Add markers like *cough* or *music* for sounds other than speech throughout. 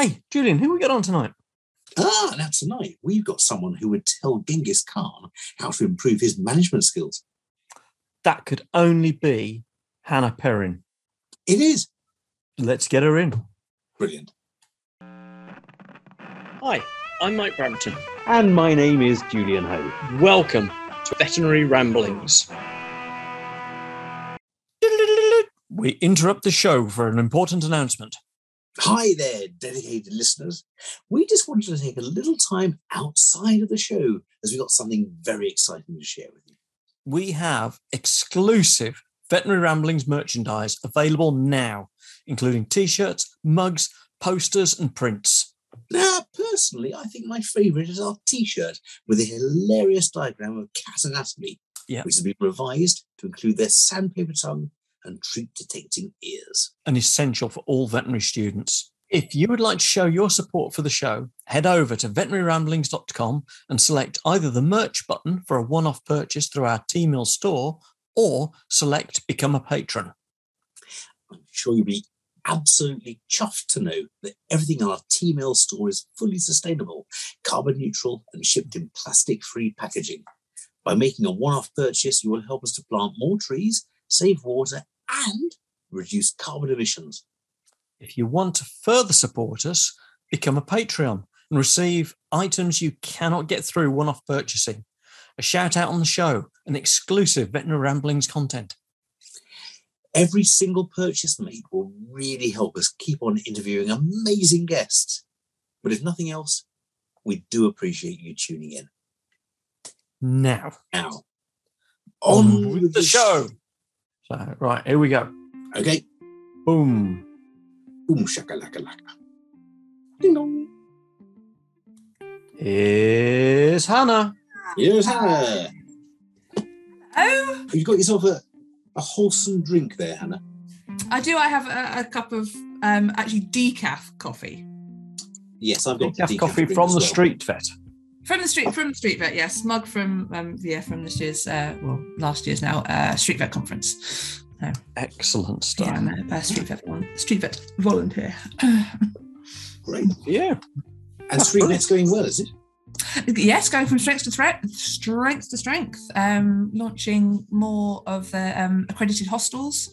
Hey, Julian, who we got on tonight? Ah, now tonight we've got someone who would tell Genghis Khan how to improve his management skills. That could only be Hannah Perrin. It is Let's get her in. brilliant. Hi, I'm Mike Brampton. And my name is Julian Ho. Welcome to Veterinary Ramblings. We interrupt the show for an important announcement. Hi there, dedicated listeners. We just wanted to take a little time outside of the show as we got something very exciting to share with you. We have exclusive Veterinary Ramblings merchandise available now, including t shirts, mugs, posters, and prints. Now, personally, I think my favourite is our T-shirt with a hilarious diagram of cat anatomy, Yeah. which has been revised to include their sandpaper tongue and treat-detecting ears. and essential for all veterinary students. If you would like to show your support for the show, head over to veterinaryramblings.com and select either the merch button for a one off purchase through our Teemill store or select Become a Patron. I'm sure you'll be absolutely chuffed to know that everything in our Teemill store is fully sustainable, carbon neutral, and shipped in plastic-free packaging. By making a one-off purchase, you will help us to plant more trees, save water, and reduce carbon emissions. If you want to further support us, become a Patreon and receive items you cannot get through one off purchasing, a shout out on the show, and exclusive Veterinary Ramblings content. Every single purchase made will really help us keep on interviewing amazing guests. But if nothing else, we do appreciate you tuning in. Now, Now, on with the show. So, right, here we go. Okay. Boom. Boom shakalaka laka. Ding dong. Here's Hannah. Here's Hannah. Oh, You've got yourself a, a wholesome drink there, Hannah. I do. I have a, a cup of um, actually decaf coffee Yes, I've got Decaf decaf coffee from as the well. street vet. From the street from the street vet. Yes, mug from um, yeah from this year's uh, well last year's now uh, street vet conference. Excellent stuff. Yeah, I'm a, a street vet one, street vet volunteer. *laughs* Great. Yeah. And street vet's going well, is it? yes, going from strength to threat, strength to strength. Um, launching more of the um, accredited hostels,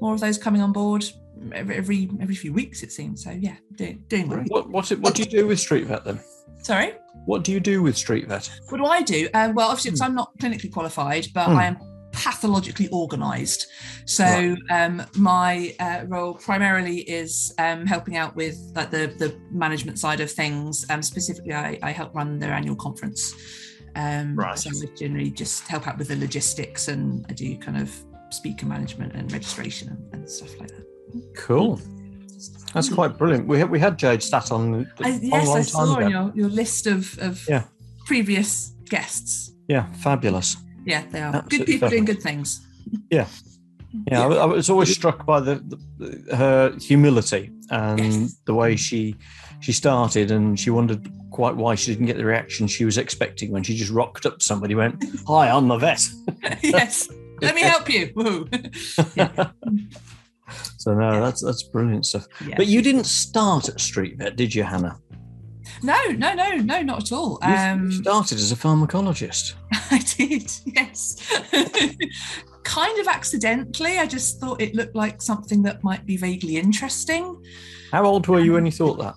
more of those coming on board every every, every few weeks it seems. So yeah, doing doing well. What what what do you do with street vet then? Sorry. What do you do with street vet? What do I do? Um, well, obviously, because I'm not clinically qualified, but Hmm. I am pathologically organised. So Right. um, my uh, role primarily is um, helping out with like the the management side of things. Um, specifically, I, I help run their annual conference. Um, Right. So I generally just help out with the logistics, and I do kind of speaker management and registration and, and stuff like that. Cool. That's mm. quite brilliant. We had we had Jade Statt on I, yes, I saw your, your list of, of Yeah. previous guests. Yeah, fabulous. Yeah, they are Absolutely good people doing good things. Yeah, I, I was always struck by the, the her humility and Yes. the way she she started, and she wondered quite why she didn't get the reaction she was expecting when she just rocked up to somebody, went, "Hi, I'm the vet." *laughs* yes. Let me help you. Woo. *laughs* *laughs* so no, that's that's brilliant stuff. Yeah. But you didn't start at Street Vet, did you, Hannah? No, no, no, no, not at all. You Um, started as a pharmacologist. *laughs* I did, yes. *laughs* kind of accidentally. I just thought it looked like something that might be vaguely interesting. How old were you when you thought that?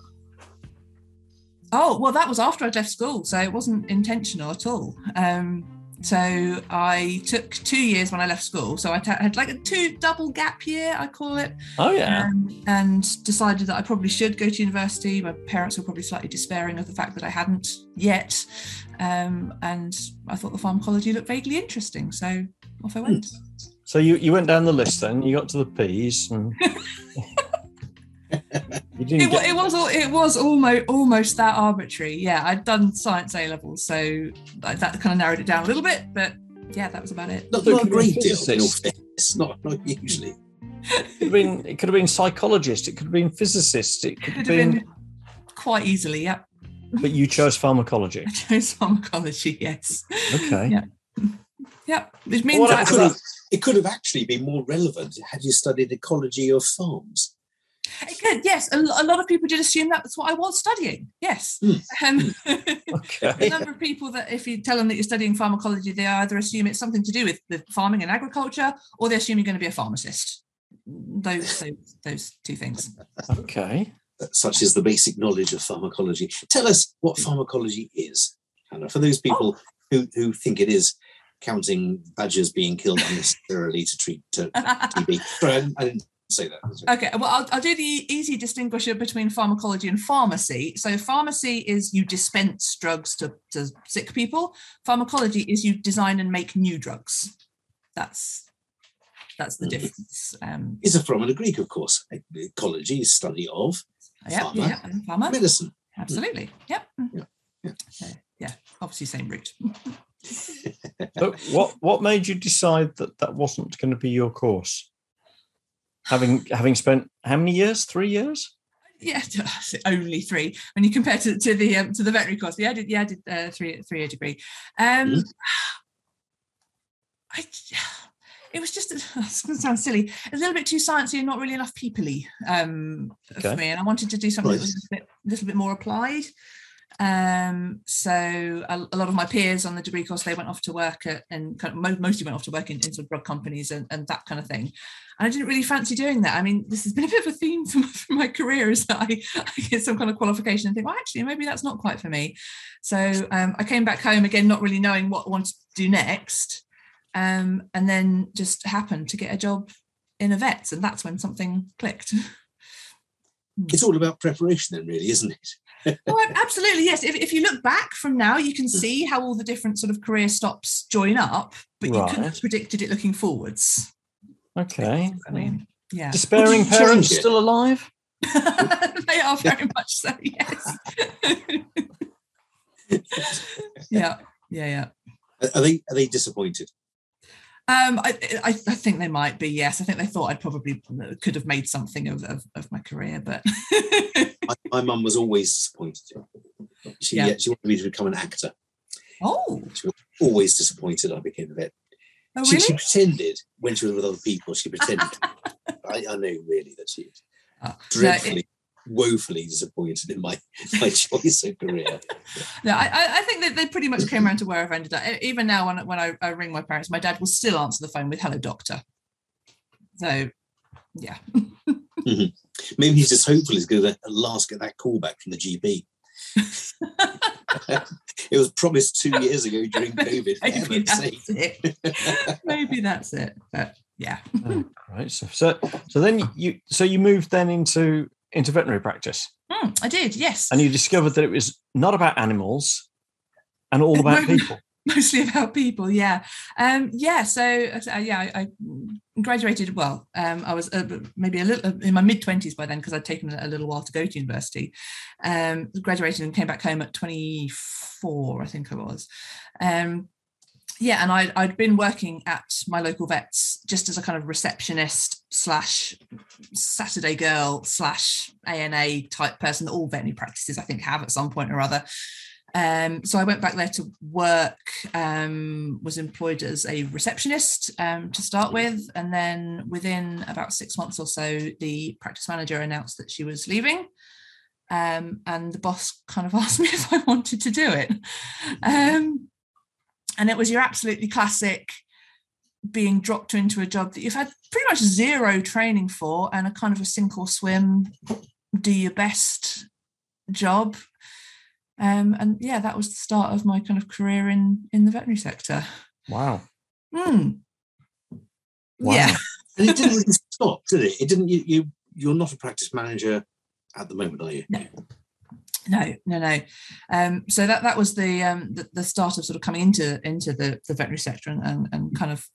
Oh, well, that was after I'd left school, so it wasn't intentional at all. Um, so I took two years when I left school. So I had like a two double gap year, I call it. Oh yeah. um, and decided that I probably should go to university. My parents were probably slightly despairing of the fact that I hadn't yet. Um, and I thought the pharmacology looked vaguely interesting. So off I went. So you, you went down the list then. You got to the P's and *laughs* It, get. it was it was almost almost that arbitrary. Yeah, I'd done science A level, so that that kind of narrowed it down a little bit. But yeah, that was about it. Not, it not a could great deal, in all fairness. Not, not usually. It could have been. It could have been psychologist. It could have been physicist. It could Could have have been. been quite easily. Yep, But you chose pharmacology. *laughs* I chose pharmacology. Yes. Okay. Yeah. Yep. Which means What that It could, have, it could have actually been more relevant had you studied ecology of farms. Again, yes, a, a lot of people did assume that that's what I was studying. Yes. Um, *laughs* the Okay. number of people that if you tell them that you're studying pharmacology, they either assume it's something to do with, with farming and agriculture, or they assume you're going to be a pharmacist. Those those, those two things. Okay. Such is the basic knowledge of pharmacology. Tell us what pharmacology is, Hannah, for those people who, who think it is counting badgers being killed unnecessarily to treat uh, TB. Sorry, I, I didn't say that. Okay, well, I'll, I'll do the easy distinguisher between pharmacology and pharmacy. So, pharmacy is you dispense drugs to, to sick people. Pharmacology is you design and make new drugs. That's that's the Mhm. difference. Um, It's a from and a Greek, of course. Ecology is study of yeah, Pharma. yeah, and pharma, medicine. absolutely. Yep. Yeah, yeah. So, yeah, obviously same route. So what what made you decide that that wasn't going to be your course? Having having spent how many years? Three years? yeah, *laughs* only three when you compare to, to the um, to the veterinary course. Yeah, I did. Yeah, I did uh, three three year degree. Um, Mhm. I it was just it's going to sound silly, a little bit too sciencey and not really enough peoply um, Okay. for me. And I wanted to do something that was a little bit, little bit more applied. Um, so a, a lot of my peers on the degree course they went off to work at and kind of, mostly went off to work in, in sort of drug companies and, and that kind of thing. And I didn't really fancy doing that. I mean, this has been a bit of a theme *laughs* for my, for my career is that I, I get some kind of qualification and think, well, actually, maybe that's not quite for me. So um, I came back home again, not really knowing what I wanted to do next. Um, and then just happened to get a job in a vet's, and that's when something clicked. *laughs* It's all about preparation, then, really, isn't it? Oh, absolutely, yes. If, if you look back from now, you can see how all the different sort of career stops join up, but you couldn't have predicted it looking forwards. Okay. I mean, yeah, Despairing What parents still alive? *laughs* they are very much so. Yes. *laughs* yeah, yeah, yeah. *laughs* Are- Are they are they disappointed? Um, I, I, I think they might be. Yes, I think they thought I'd probably could have made something of, of, of my career, but *laughs* My, my mum was always disappointed. She Yeah. yeah. she wanted me to become an actor. oh, she was Always disappointed I became a vet. oh she, she pretended when she was with other people. She pretended. *laughs* I, I know really that she was Oh, it- dreadfully, woefully disappointed in my *laughs* my choice of career. No, I, I- I think that they pretty much came around to where I've ended up. Even now, when, when I, I ring my parents, my dad will still answer the phone with "Hello, doctor." So, yeah, mm-hmm. Maybe he's just hopeful he's going to at last get that call back from the GP. *laughs* it was promised two years ago during *laughs* COVID. Maybe heaven's that's sake. it. maybe that's it. But yeah, Oh, right. So, so so then you so you moved then into into veterinary practice Hmm, I did. Yes, and you discovered that it was not about animals and all about *laughs* people. mostly about people yeah um yeah so uh, yeah I, I graduated well um i was uh, maybe a little in my mid 20s by then because i'd taken a little while to go to university um graduated and came back home at 24 i think i was um yeah and I, i'd been working at my local vets just as a kind of receptionist slash saturday girl slash ana type person that all veterinary practices i think have at some point or other um, so I went back there to work, um, was employed as a receptionist um, to start with. And then within about six months or so, the practice manager announced that she was leaving. Um, and the boss kind of *laughs* asked me if I wanted to do it. And it was your absolutely classic being dropped into a job that you've had pretty much zero training for and a kind of a sink or swim, do your best job um, and yeah, that was the start of my kind of career in in the veterinary sector. Wow. Hmm. Wow. Yeah, And it didn't really stop, did it? It didn't. You, you you're not a practice manager at the moment, are you? no, no, no. No. Um, so that that was the, um, the the start of sort of coming into into the the veterinary sector and and, and kind of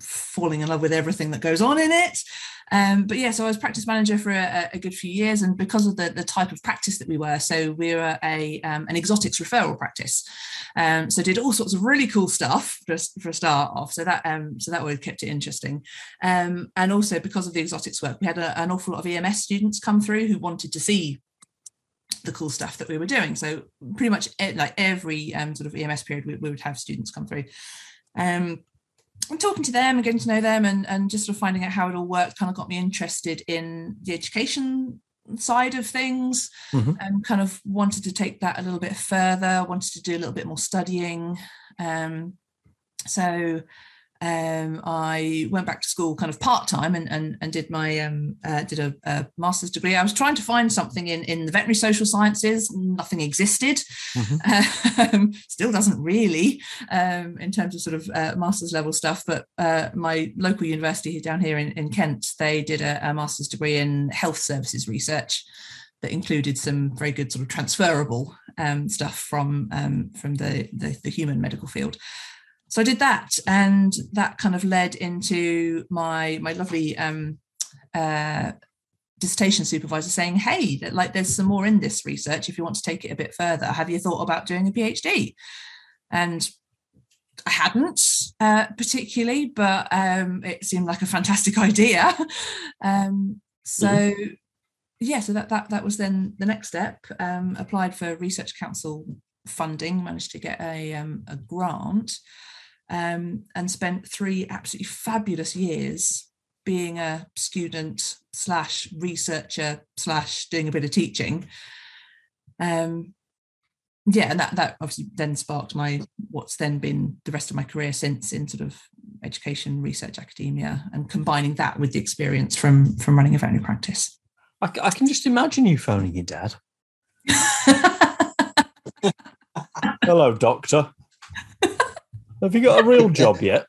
falling in love with everything that goes on in it. Um, but yeah, so I was practice manager for a, a good few years, and because of the, the type of practice that we were, so we were a um, an exotics referral practice. Um, so did all sorts of really cool stuff just for a start off. So that um, so that would kept it interesting. Um, and also because of the exotics work, we had a, an awful lot of EMS students come through who wanted to see the cool stuff that we were doing. So pretty much like every um, sort of EMS period, we, we would have students come through. Um, and talking to them and getting to know them and, and just sort of finding out how it all worked kind of got me interested in the education side of things Mhm. and kind of wanted to take that a little bit further wanted to do a little bit more studying um, so um, I went back to school kind of part time and, and and did my um, uh, did a, a master's degree. I was trying to find something in in the veterinary social sciences. Nothing existed. Um, *laughs* still doesn't really um, in terms of sort of uh, master's level stuff. But uh, my local university down here in, in Kent, they did a, a master's degree in health services research that included some very good sort of transferable um, stuff from um, from the, the the human medical field so I did that, and that kind of led into my my lovely um, uh, dissertation supervisor saying, "Hey, that, like there's some more in this research. If you want to take it a bit further, have you thought about doing a PhD?" And I hadn't uh, particularly, but um, it seemed like a fantastic *laughs* idea. um, so. Yeah, so that that that was then the next step. Um, applied for Research Council funding, managed to get a um, a grant, um, and spent three absolutely fabulous years being a student slash researcher slash doing a bit of teaching. Um, yeah, and that that obviously then sparked my what's then been the rest of my career since in sort of education, research, academia, and combining that with the experience from from running a veterinary practice. I can just imagine you phoning your dad. *laughs* Hello, doctor. Have you got a real job *laughs* yet?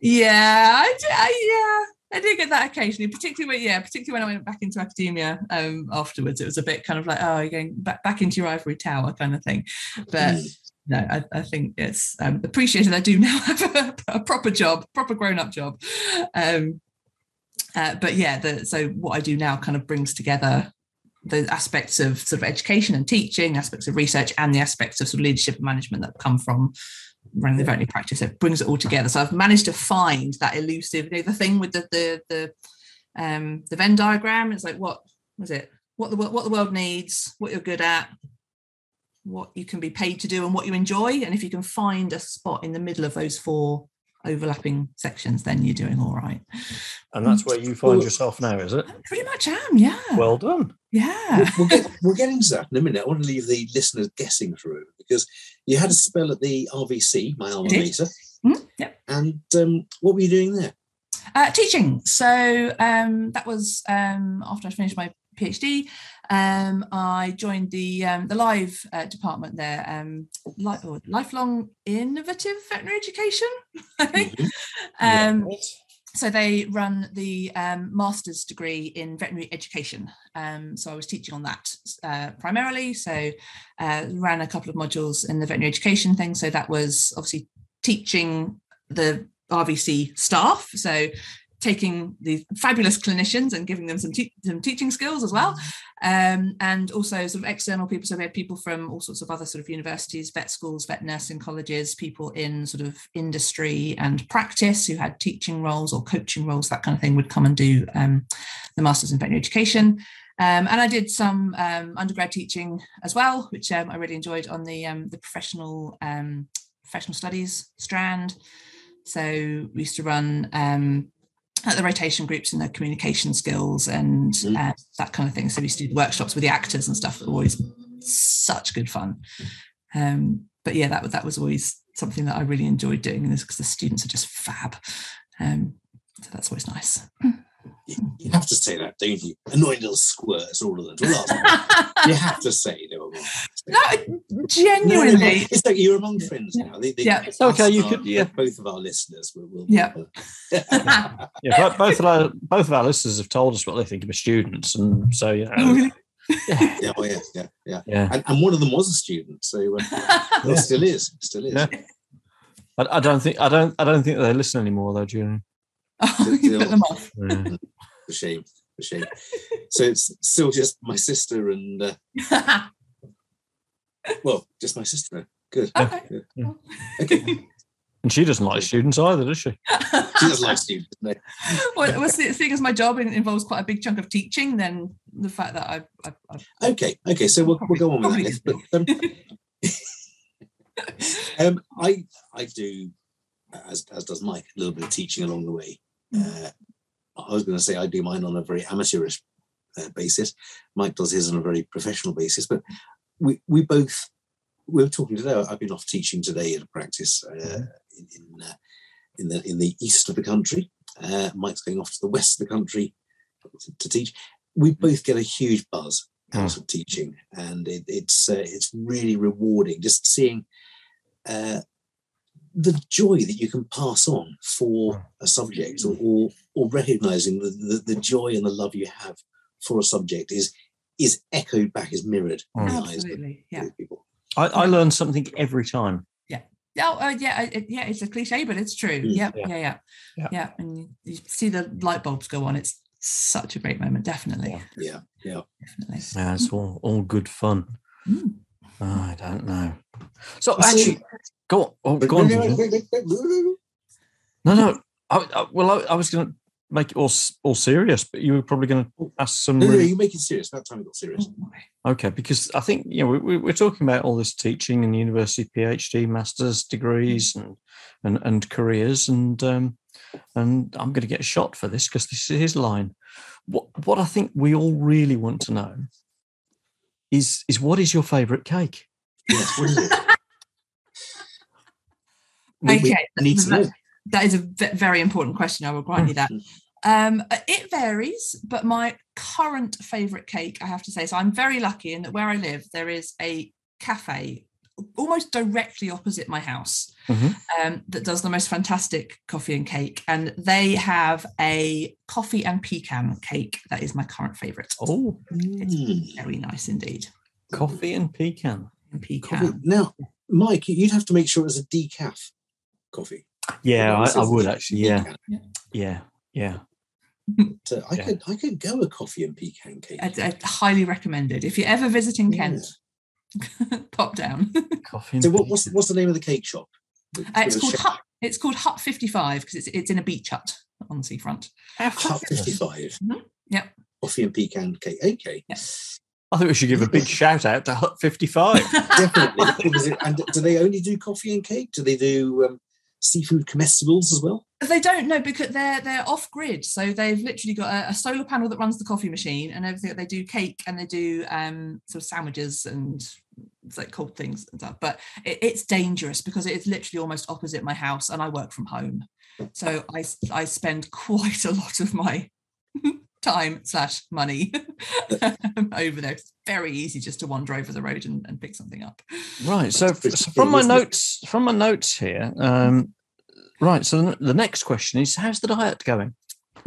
yeah, I, I- yeah, I did get that occasionally, particularly when, yeah, particularly when I went back into academia um, afterwards. It was a bit kind of like, oh, you're going back, back into your ivory tower kind of thing. But Mm. no, I, I think it's um, appreciated. I do now *laughs* have a, a proper job, proper grown up job. Um, uh, but yeah, the, so what I do now kind of brings together the aspects of sort of education and teaching, aspects of research, and the aspects of sort of leadership and management that come from running the veterinary practice. It brings it all together. So I've managed to find that elusive, you know, the thing with the the the um the Venn diagram. It's like what was it? What the what the world needs, what you're good at, what you can be paid to do, and what you enjoy. And if you can find a spot in the middle of those four overlapping sections, then you're doing all right. And that's where you find yourself now, is it? I pretty much am, yeah. Well done. yeah. we'll, get, we'll get into that in a minute. I want to leave the listeners guessing through because you had a spell at the RVC, my alma I did. mater, Mhm, yep. and um, what were you doing there? Uh, teaching. So um, that was um, after I finished my PhD. Um, I joined the um, the live uh, department there, um, li- or lifelong innovative veterinary education. *laughs* I think. Mhm. Um, Right. so they run the um, master's degree in veterinary education. Um, so I was teaching on that uh, primarily. So uh, ran a couple of modules in the veterinary education thing. So that was obviously teaching the RVC staff. So taking these fabulous clinicians and giving them some, te- some teaching skills as well. Um, and also sort of external people. So we had people from all sorts of other sort of universities, vet schools, vet nursing colleges, people in sort of industry and practice who had teaching roles or coaching roles, that kind of thing, would come and do um, the Masters in Veterinary Education. Um, and I did some um, undergrad teaching as well, which um, I really enjoyed on the um, the professional professional studies strand. So we used to run um, at the rotation groups and the communication skills and Mm. uh, that kind of thing. So we used to do workshops with the actors and stuff. That were always such good fun. Um, but yeah, that was that was always something that I really enjoyed doing because the students are just fab. Um, so that's always nice. You, you have to say that, don't you? Annoying little squirts, all of them. Well, *laughs* you have to say they were. no, genuinely. it's like you're among friends now. They, they, Yeah. It's okay, you us, could- yeah. Both of our listeners will. will Yeah. *laughs* Yeah, bo- both of our both of our listeners have told us what they think of the students, and so you know, yeah, *laughs* yeah, oh, yeah, yeah, yeah. yeah. And, and one of them was a student, so uh, well, still is, still is. Yeah. I, I don't think I don't I don't think they listen anymore though, Julian. Oh, you put them off. *laughs* Yeah. For shame, for shame. So it's still just my sister and uh, *laughs* well, just my sister. Good. okay. Yeah. Okay. And she doesn't like students either, does she? She doesn't like students. No. *laughs* well, well, see- seeing as my job involves quite a big chunk of teaching, then the fact that I, I, I Okay, okay. So we'll, we'll go on with that. But, um, Um, I I do, as as does Mike, a little bit of teaching along the way. Uh, I was going to say I do mine on a very amateurish uh, basis. Mike does his on a very professional basis, but we we both we were talking today. I've been off teaching today at a practice uh, in in, uh, in the in the east of the country. Uh, Mike's going off to the west of the country to, to teach. We both get a huge buzz out of teaching, and it, it's uh, it's really rewarding just seeing uh, the joy that you can pass on for a subject, or or, or recognizing the, the the joy and the love you have for a subject is is echoed back, is mirrored in the eyes of Absolutely. Yeah. people. I, I learn something every time. Oh, uh, yeah, uh, yeah. It's a cliche, but it's true. Mm, Yep, yeah. yeah, yeah, Yeah. yeah, And you, you see the light bulbs go on. It's such a great moment. Definitely, Yeah, yeah. definitely. Yeah, it's all, all good fun. Mm. Oh, I don't know. So see. actually, go on. Oh, go on. No, no. I, I, well, I, I was going to make it all all serious, but you were probably going to ask some. No, no, Really, you make it serious. That time we got serious. okay, because I think you know we, we, we're talking about all this teaching and university PhD, masters degrees, and and and careers, and um, and I'm going to get shot for this because this is his line. What what I think we all really want to know is is what is your favourite cake? Yes, what is it? We- we Okay, need to know. That is a very important question. I will grant you that. Um, uh, it varies, but my current favourite cake, I have to say, so I'm very lucky in that where I live, there is a cafe almost directly opposite my house Mhm. um, that does the most fantastic coffee and cake. And they have a coffee and pecan cake that is my current favourite. Oh, Mm. Very nice indeed. coffee and pecan. And Coffee. Now, Mike, you'd have to make sure it was a decaf coffee. Yeah, I, I would actually. Yeah, decaf. yeah, yeah. *laughs* So I Yeah. could I could go a coffee and pecan cake. I, I highly recommended. If you're ever visiting Yeah. Kent, *laughs* pop down. *laughs* Coffee and So what, what's what's the name of the cake shop? Uh, it's called chef- Hut. It's called Hut 55 because it's it's in a beach hut on the seafront. Hut fabulous. 55. Mhm. Yep. Coffee and pecan cake. Okay. I think we should give a big shout out to Hut 55. *laughs* Definitely. And do they only do coffee and cake? Do they do um, seafood comestibles as well? They don't know because they're they're off grid, so they've literally got a, a solar panel that runs the coffee machine and everything. They do cake and they do um sort of sandwiches and it's like cold things and stuff. But it, it's dangerous because it is literally almost opposite my house, and I work from home, so I, I spend *laughs* quite a lot of my time slash money *laughs* *laughs* over there. It's very easy just to wander over the road and, and pick something up. right. So, so from my notes, from my notes here, um, right. So the- the next question is, how's the diet going? *laughs*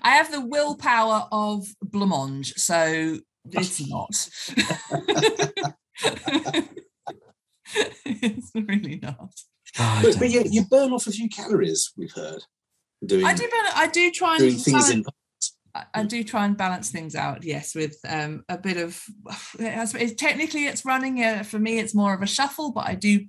I have the willpower of blancmange, so it's not. it's really not. Oh, But, but yeah, you burn off a few calories. We've heard doing I do. I do try doing and things in. balance, I- I do try and balance things out. Yes, with um, a bit of. *sighs* It has, it's, technically, it's running. Uh, for me, it's more of a shuffle, but I do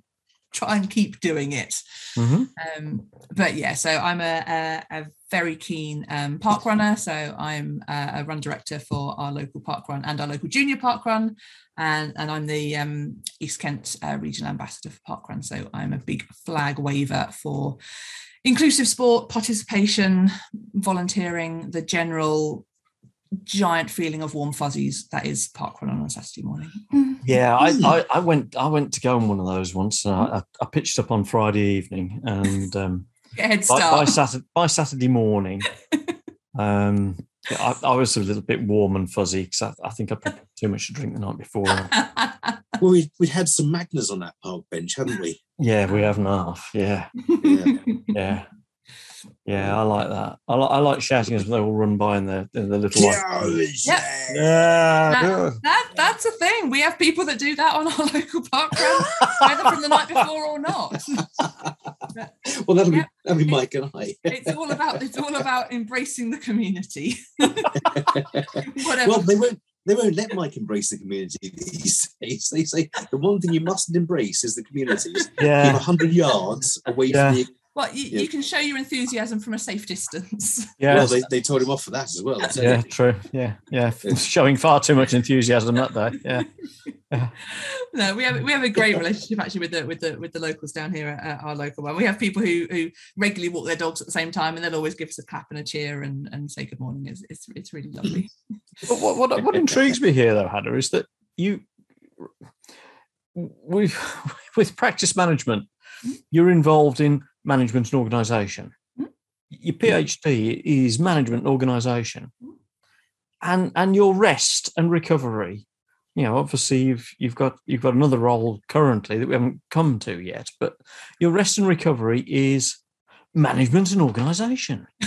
try and keep doing it. Mhm. Um, but yeah, so I'm a, a, a very keen um, park runner. So I'm a, a run director for our local park run and our local junior park run, and and I'm the um, East Kent uh, regional ambassador for park run. So I'm a big flag waver for inclusive sport, participation, volunteering, the general giant feeling of warm fuzzies that is park run on a Saturday morning. Yeah, I, Hmm. I, I went I went to go on one of those once. I, I pitched up on Friday evening, and um, *laughs* Get a head by, by. Saturday by Saturday morning, *laughs* um, I, I was a little bit warm and fuzzy because I, I think I put too much to drink the night before. *laughs* Well, we we'd had some Magners on that park bench, hadn't we? *laughs* Yeah, we have an half. Yeah, Yeah. *laughs* yeah, yeah. I like that. I, li- I like shouting as they all run by in the in their little. like, Yeah. Oh, yeah. That that's a thing. We have people that do that on our *laughs* local park run, either from the night before or not. Well, that'll Yeah. be that'll be Mike and I. It's all about it's all about embracing the community. Whatever. Well, they won't. They won't let Mike embrace the community *laughs* these days. They say the one thing you mustn't embrace is the communities. Just Keep Yeah, hundred yards away Yeah. from the. Well, you, yeah. you can show your enthusiasm from a safe distance. *laughs* yeah, Well, they, they told him off for that as well. yeah. True. Yeah, yeah. Showing far too much enthusiasm that day. Yeah, *laughs* no, we have we have a great relationship actually with the with the with the locals down here at, at our local one. We have people who who regularly walk their dogs at the same time, and they'll always give us a clap and a cheer and, and say good morning. It's, it's it's really lovely. *laughs* But what, what what intrigues me here, though, Hannah, is that you with with practice management, Mm. you're involved in management and organisation. Mm. Your PhD is management and organisation, Mm. and and your rest and recovery. You know, obviously you've you've got you've got another role currently that we haven't come to yet, but your rest and recovery is management and organisation. *laughs*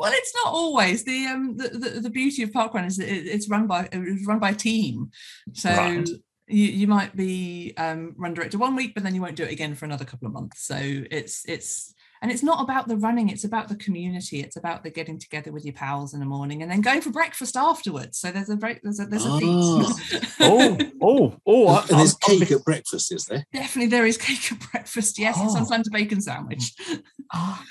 well, it's not always the um the, the, the beauty of parkrun is that it, it's run by it's run by a team, so. Right. You, you might be um, run director one week, but then you won't do it again for another couple of months. So it's it's and it's not about the running; it's about the community. It's about the getting together with your pals in the morning and then going for breakfast afterwards. So there's a break. There's a there's a Ah. feast. *laughs* Oh, oh, oh! I, And there's I'm- I'm cake at breakfast, is there? Definitely, there is cake at breakfast. Yes, and Oh. sometimes a bacon sandwich. *laughs* oh.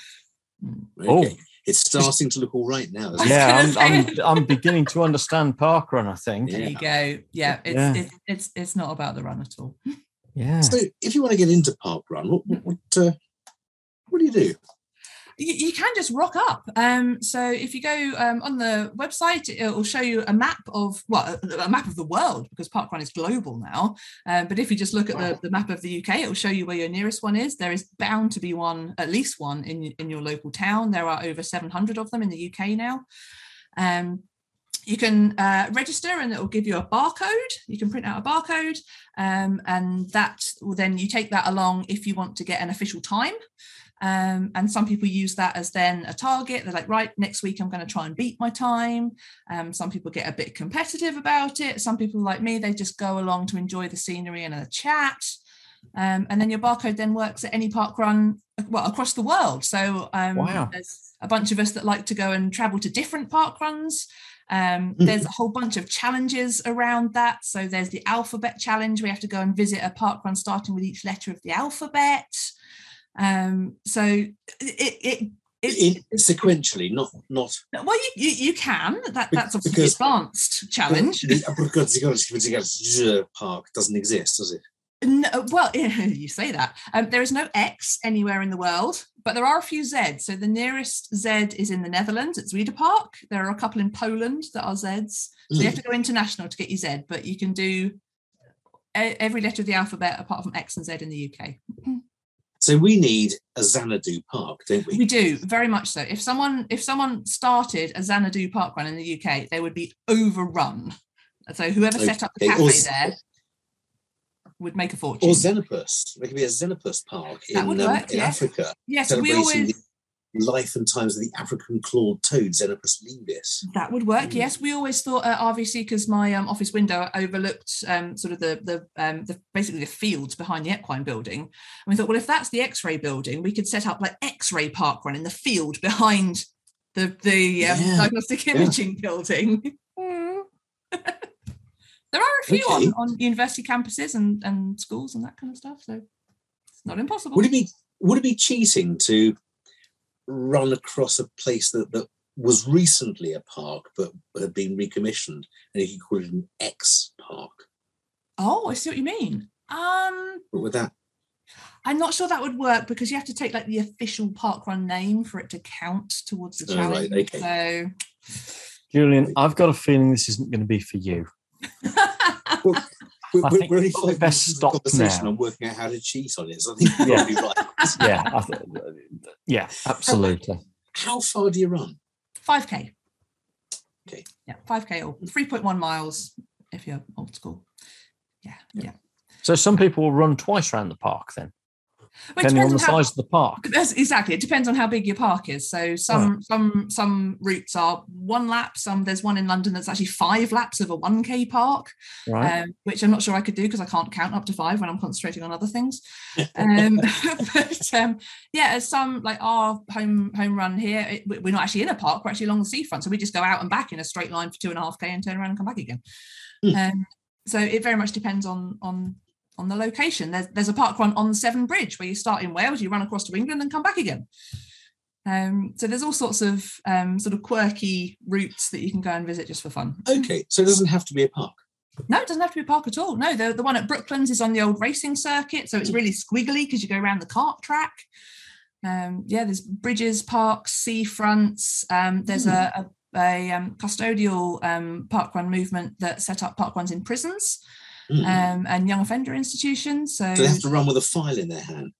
Okay. It's starting to look all right now. Yeah, I'm, *laughs* I'm, I'm beginning to understand park run. I think. There Yeah. you go. Yeah, it's Yeah. It's, it's it's not about the run at all. Yeah. So, if you want to get into park run, what what what, uh, what do you do? You, you can just rock up. Um, so if you go um, on the website, it will show you a map of well, a, map of the world because parkrun is global now. Um, but if you just look at the, the map of the UK, it will show you where your nearest one is. There is bound to be one, at least one, in in your local town. There are over 700 of them in the UK now. Um, you can uh, register and it will give you a barcode. You can print out a barcode, um, and that will then you take that along if you want to get an official time. Um, and some people use that as then a target. They're like, right, next week I'm going to try and beat my time. Um, some people get a bit competitive about it. Some people, like me, they just go along to enjoy the scenery and a chat. Um, and then your barcode then works at any park run, well, across the world. So um, Wow. there's a bunch of us that like to go and travel to different park runs. Um, Mm. there's a whole bunch of challenges around that. So there's the alphabet challenge. We have to go and visit a park run starting with each letter of the alphabet. Um, so it it, it, In, sequentially, not not well you, you you can that that's obviously because- advanced challenge. the park doesn't exist, does it? No, well, *laughs* you say that. Um, there is no X anywhere in the world, but there are a few Z. So the nearest Z is in the Netherlands. It's Zuiderpark. There are a couple in Poland that are Zs. So you have to go international to get your Z, but you can do every letter of the alphabet apart from X and Z in the UK. *clears throat* So we need a Xanadu Park, don't we? We do very much so. If someone if someone started a Xanadu Park run in the UK, they would be overrun. So whoever set up the cafe or there would make a fortune. Or Xenopus. There could be a Xenopus Park That in, um, in yeah. Africa, yes, we always life and times of the African clawed toad, Xenopus laevis. That would work. Mm. Yes, we always thought at RVC because my um, office window overlooked um, sort of the the, um, the basically the fields behind the equine building. And we thought, well, if that's the X-ray building, we could set up like X-ray park run in the field behind the the um, Yeah, diagnostic yeah. imaging building. *laughs* there are a few Okay. on, on university campuses and, and schools and that kind of stuff. So it's not impossible. Would it be would it be cheating to run across a place that, that was recently a park but had been recommissioned and you could call it an X park? oh, I see what you mean. Um, But with that, I'm not sure that would work because you have to take like the official parkrun name for it to count towards the Oh, right, challenge. okay. Julian, I've got a feeling this isn't going to be for you. So we're, I we're, think we're only we'll best minutes the stop conversation. now. I'm working out how to cheat on it. So I think Yeah. right. *laughs* Yeah, I th- yeah, absolutely. How far do you run? 5k. Okay. Yeah, 5k or 3.1 miles if you're old school. Yeah, yeah. So some people will run twice around the park then, Well, it depending on the depends on how- size of the park. That's exactly. It depends on how big your park is. So some some some routes are one lap. Some there's one in London that's actually five laps of a one k park, Right. um, which I'm not sure I could do because I can't count up to five when I'm concentrating on other things. *laughs* Um, *laughs* but um, yeah, as some like our home home run here, it, we- we're not actually in a park. We're actually along the seafront, so we just go out and back in a straight line for two and a half k and turn around and come back again. Um, so it very much depends on on on the location. There's there's a park run on the Severn Bridge where you start in Wales, you run across to England and come back again. Um, so there's all sorts of um, sort of quirky routes that you can go and visit just for fun. Okay, so it doesn't have to be a park. No, it doesn't have to be a park at all. No, the, the one at Brooklands is on the old racing circuit. So it's really squiggly because you go around the cart track. Um, yeah, there's bridges, parks, seafronts. Um, there's a, a, a um, custodial um, park run movement that set up park runs in prisons Mm. um, and young offender institutions. So, Do they have to run with a file in their hand?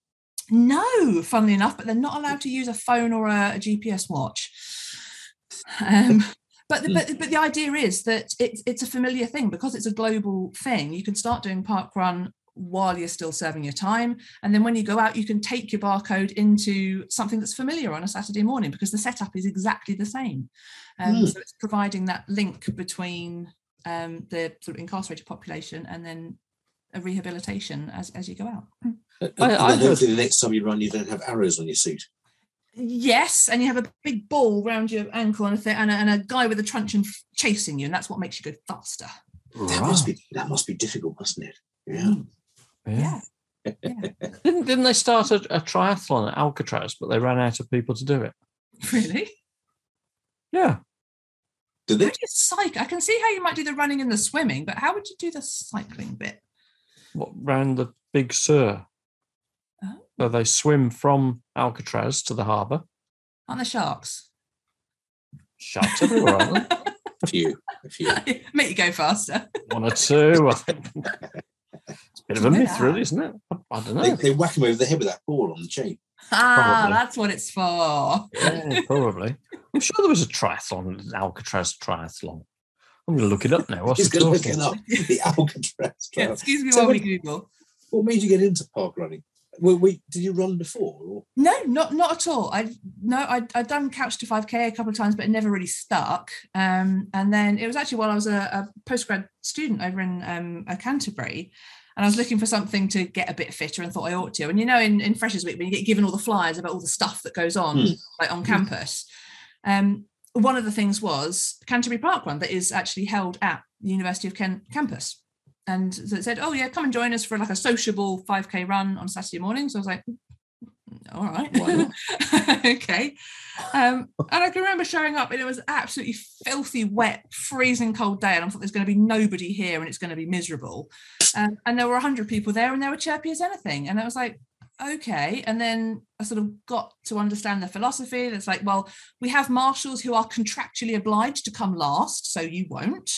no, funnily enough, but they're not allowed to use a phone or a, a GPS watch. Um, *laughs* but, the, Hmm. but but the idea is that it's it's a familiar thing because it's a global thing. You can start doing park run while you're still serving your time, and then when you go out, you can take your barcode into something that's familiar on a Saturday morning because the setup is exactly the same. Um, Hmm. So it's providing that link between um, the sort of incarcerated population and then a rehabilitation as as you go out. Uh, and uh, I- and I hopefully the next time you run, you don't have arrows on your suit. Yes, and you have a big ball round your ankle and a, thing, and, a, and a guy with a truncheon f- chasing you, and that's what makes you go faster. That must be that must be difficult, mustn't it? Yeah. Hmm. Yeah. Yeah. *laughs* Didn't, didn't they start a, a triathlon at Alcatraz, but they ran out of people to do it? Really? Yeah. Did How they? do you cycle? I can see how you might do the running and the swimming, but how would you do the cycling bit? What round the Big Sur? Oh. So they swim from Alcatraz to the harbour. Aren't there sharks? Sharks everywhere, aren't there? A *laughs* few, a few. *laughs* Make you go faster. One or two. I think. *laughs* It's a bit of a Didn't know myth, really, that. isn't it? I- I don't They, know. they whack him over the head with that ball on the chain. Ah, Probably. that's what it's for. Yeah, probably. I'm sure there was a triathlon, Alcatraz triathlon. I'm going to look it up now. *laughs* What's He's the going to look it up. *laughs* The Alcatraz. Yeah, excuse me So while we what- Google. What made you get into park running? Well, wait, did you run before? Or? No, not not at all. I no, I I'd done couch to five k a couple of times, but it never really stuck. Um, and then it was actually while I was a, a postgrad student over in um, uh, Canterbury, and I was looking for something to get a bit fitter, and thought I ought to. And you know, in in Freshers Week, when you get given all the flyers about all the stuff that goes on, Hmm. like on campus, um, one of the things was Canterbury Park Run that is actually held at the University of Kent campus. And so it said, "Oh yeah, come and join us for like a sociable 5k run on Saturday morning." So I was like, "All right, *laughs* okay." Um, and I can remember showing up, and it was absolutely filthy, wet, freezing cold day, and I thought there's going to be nobody here, and it's going to be miserable. Um, and there were hundred people there, and they were chirpy as anything, and I was like, "Okay." And then I sort of got to understand the philosophy. That's like, well, we have marshals who are contractually obliged to come last, so you won't.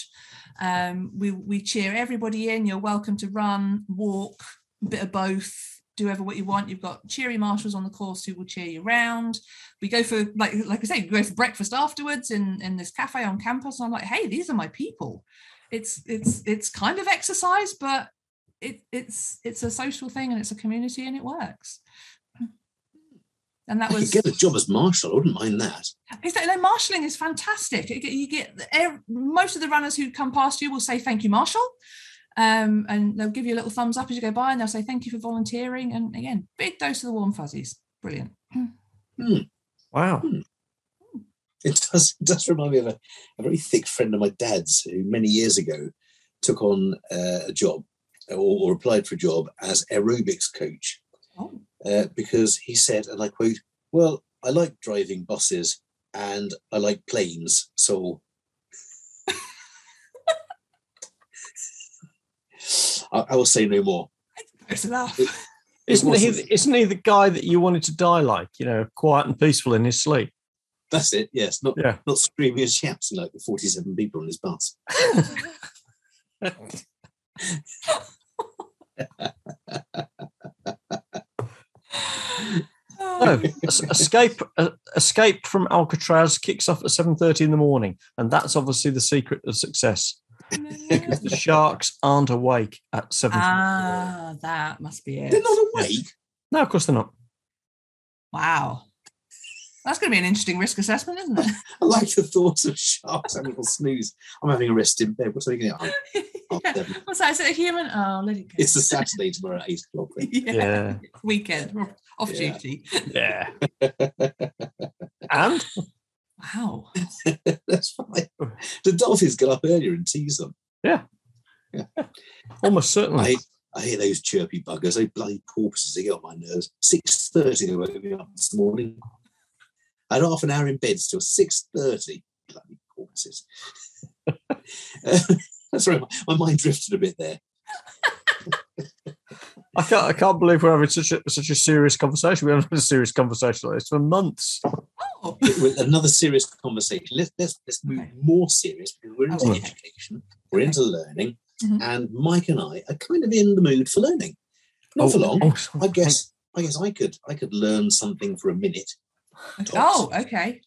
Um, we we cheer everybody in. You're welcome to run, walk, a bit of both. Do ever what you want. You've got cheery marshals on the course who will cheer you round. We go for like like I say, we go for breakfast afterwards in in this cafe on campus. I'm like, hey, these are my people. It's it's it's kind of exercise, but it it's it's a social thing and it's a community and it works. And that I could was get a job as marshal. I wouldn't mind that. No, marshalling is fantastic. You get, you get most of the runners who come past you will say thank you, Marshal. Um, and they'll give you a little thumbs up as you go by and they'll say thank you for volunteering. And again, big dose of the warm fuzzies. Brilliant. Wow. *laughs* It does, it does remind me of a, a very thick friend of my dad's who many years ago took on uh, a job or, or applied for a job as aerobics coach Oh, uh, because he said, and I quote, Well, I like driving buses and I like planes. So *laughs* I, I will say no more. close enough. Isn't he, isn't he the guy that you wanted to die like, you know, quiet and peaceful in his sleep? That's it. Yes, not Yeah. not screaming and shouting like the forty-seven people on his bus. *laughs* No, escape uh, escape from Alcatraz kicks off at seven thirty in the morning, and that's obviously the secret of success. Because the sharks aren't awake at seven. ah, that must be it. They're not awake. no, of course they're not. Wow. That's going to be an interesting risk assessment, isn't it? *laughs* I like the thought of sharks having a little snooze. I'm having a rest in bed. What's I going to Oh, yeah. What's that? Is it a human? Oh, let it go. It's a *laughs* Saturday tomorrow at eight o'clock. yeah. Yeah, Weekend, off Yeah. duty. *laughs* yeah. and Wow. That's fine. The dolphins get up earlier and tease them. Yeah. Almost certainly. I, I hear those chirpy buggers, those bloody porpoises, they get on my nerves. 6.30 they woke me up this morning. I had half an hour in bed still, 6.30. Bloody porpoises. *laughs* Sorry, my, my mind drifted a bit there. I can't, I can't believe we're having such a such a serious conversation. We haven't had a serious conversation like this for months. Oh, With another serious conversation. Let's let's let's move Okay. more serious because we're into Okay. education, we're into learning, Mhm. and Mike and I are kind of in the mood for learning. Not for long. oh. I guess I guess I could I could learn something for a minute. Oh, okay.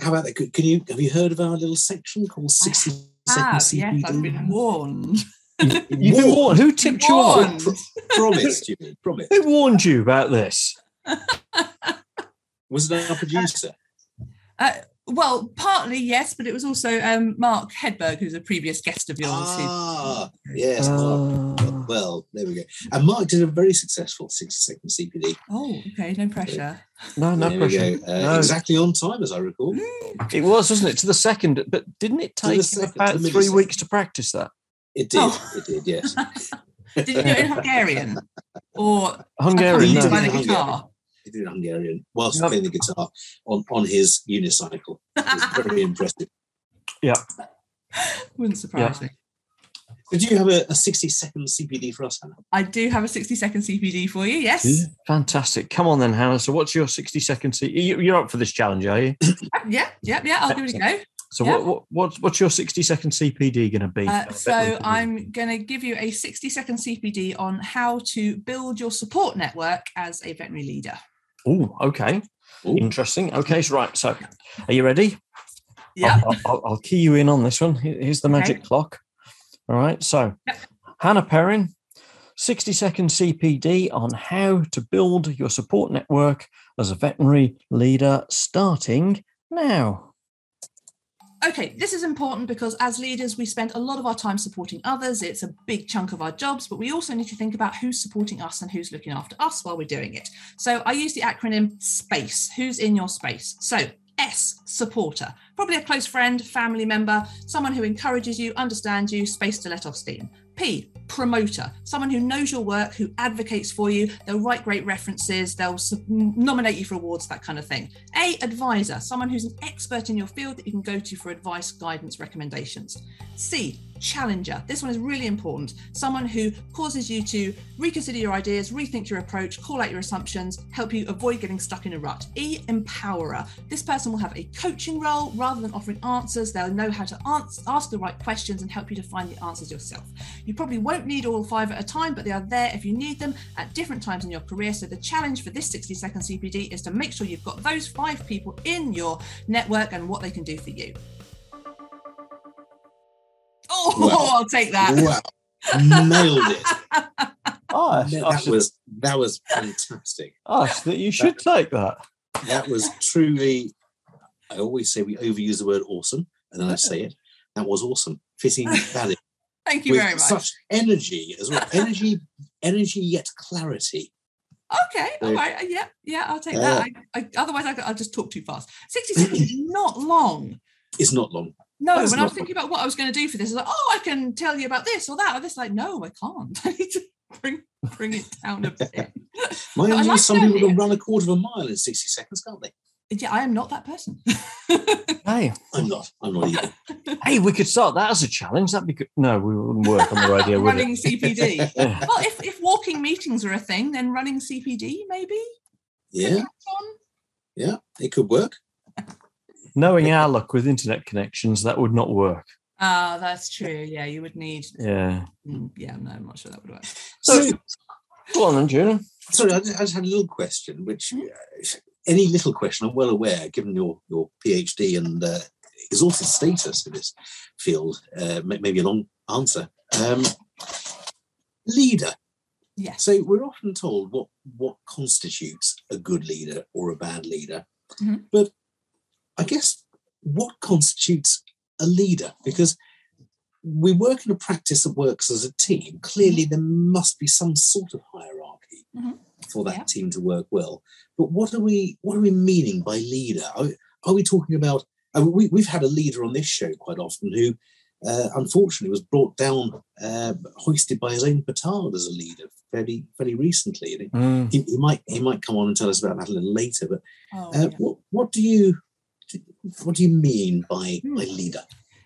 How about that? Can you have you heard of our little section called 60 Ah, Second yes, I've been warned. You've *laughs* been warned. Who tipped you off? Promised, you promised. Who warned you about this? Was it our producer? Uh, well, partly yes, but it was also um, Mark Hedberg, who's a previous guest of yours. who- Ah, *laughs* yes. Mark. Uh, Well, there we go. And Mark did a very successful 60 second CPD. oh, okay, no pressure. no, no there pressure. we go. Uh, No. Exactly on time, as I recall. It was, wasn't it? To the second, but didn't it take second, about the three weeks to practice that? It did. Oh. It did, yes. *laughs* Did you do it in Hungarian *laughs* or Hungarian, did accompanied by the in guitar? He did it Hungarian whilst Yep. playing the guitar on, on his unicycle. It was very *laughs* impressive. Yeah. Wouldn't surprise me. Did you have a, a 60 second CPD for us, Hannah? I do have a 60 second CPD for you, yes. Yeah, Fantastic. Come on then, Hannah. So, what's your 60 second? Se- you- You're up for this challenge, are you? *coughs* Yeah, yeah, yeah, I'll give it a go. So, Yeah. what, what, what's, what's your 60 second CPD going to be? Uh, so I'm going to give you a 60 second CPD on how to build your support network as a veterinary leader. Oh, okay. Ooh. Interesting. Okay, so right. So, are you ready? Yeah. I'll, I'll, I'll key you in on this one. Here's the Okay. magic clock. All right. So, Yep. Hannah Perrin, 60 second CPD on how to build your support network as a veterinary leader starting now. Okay, this is important because as leaders, we spend a lot of our time supporting others. It's a big chunk of our jobs, but we also need to think about who's supporting us and who's looking after us while we're doing it. So I use the acronym SPACE. Who's in your space? So S, supporter, probably a close friend, family member, someone who encourages you, understands you, space to let off steam. P, promoter, someone who knows your work, who advocates for you. They'll write great references, they'll nominate you for awards, that kind of thing. A, advisor, someone who's an expert in your field that you can go to for advice, guidance, recommendations. C, challenger. This one is really important. Someone who causes you to reconsider your ideas, rethink your approach, call out your assumptions, help you avoid getting stuck in a rut. E, empowerer. This person will have a coaching role rather than offering answers. They'll know how to ask the right questions and help you to find the answers yourself. You probably won't need all five at a time, but they are there if you need them at different times in your career. So the challenge for this 60 second CPD is to make sure you've got those five people in your network and what they can do for you. Oh, Wow. *laughs* I'll take that. Wow. Nailed it. Oh, I, I That should- was that was fantastic. I should- you should take that. That was truly I always say we overuse the word awesome, and then I say it. That was awesome. Fitting valid. Thank you very much. such energy as well. *laughs* Energy, energy yet clarity. Okay, all right. uh, Yeah, yeah, I'll take Yeah. that. I, I, otherwise, I, I'll just talk too fast. 60 seconds is *clears throat* not long. It's not long. No, That's when I was thinking about what I was going to do for this, I was like, oh, I can tell you about this or that or this. Like, no, I can't. *laughs* I need to bring bring it down a *laughs* bit. Mind you, like some people can run a quarter of a mile in 60 seconds, can't they? Yeah, I am not that person. Hey, *laughs* I'm not. I'm not either. hey, we could start that as a challenge. That'd be good. No, we wouldn't work on the *laughs* radio, would it? running CPD. Yeah. *laughs* well, if, if walking meetings are a thing, then running CPD maybe. Yeah, yeah, it could work. Knowing our luck with internet connections, that would not work. Ah, that's true. Yeah, you would need. Yeah. mm, Yeah, no, I'm not sure that would work. So, So, go on then, Julian. sorry, I just, I just had a little question, which uh, any little question, I'm well aware, given your, your PhD and uh, exalted status in this field, uh, maybe a long answer. Um, leader. Yes. So we're often told what what constitutes a good leader or a bad leader, Mhm. but I guess what constitutes a leader? Because we work in a practice that works as a team. Clearly, there must be some sort of hierarchy Mhm. For that Yeah. team to work well. But what are we what are we meaning by leader? Are, are we talking about? I mean, we, we've had a leader on this show quite often who. Uh, unfortunately, was brought down, uh, hoisted by his own petard as a leader fairly, fairly recently. And Mm. he, he might, he might come on and tell us about that a little later. But Oh, uh, yeah. what, what do you, what do you mean by Hmm. by leader?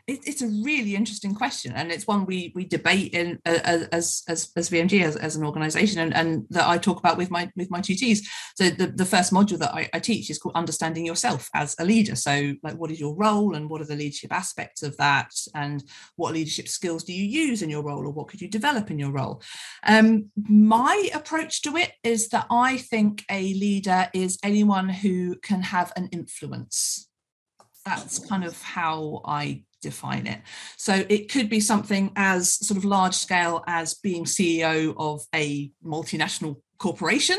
It, it's a really interesting question, and it's one we we debate in uh, as as as VMG as, as an organisation, and, and that I talk about with my with my tutees. So the, the first module that I, I teach is called understanding yourself as a leader. So like, what is your role, and what are the leadership aspects of that, and what leadership skills do you use in your role, or what could you develop in your role? Um, my approach to it is that I think a leader is anyone who can have an influence that's kind of how I define it. So it could be something as sort of large scale as being CEO of a multinational corporation.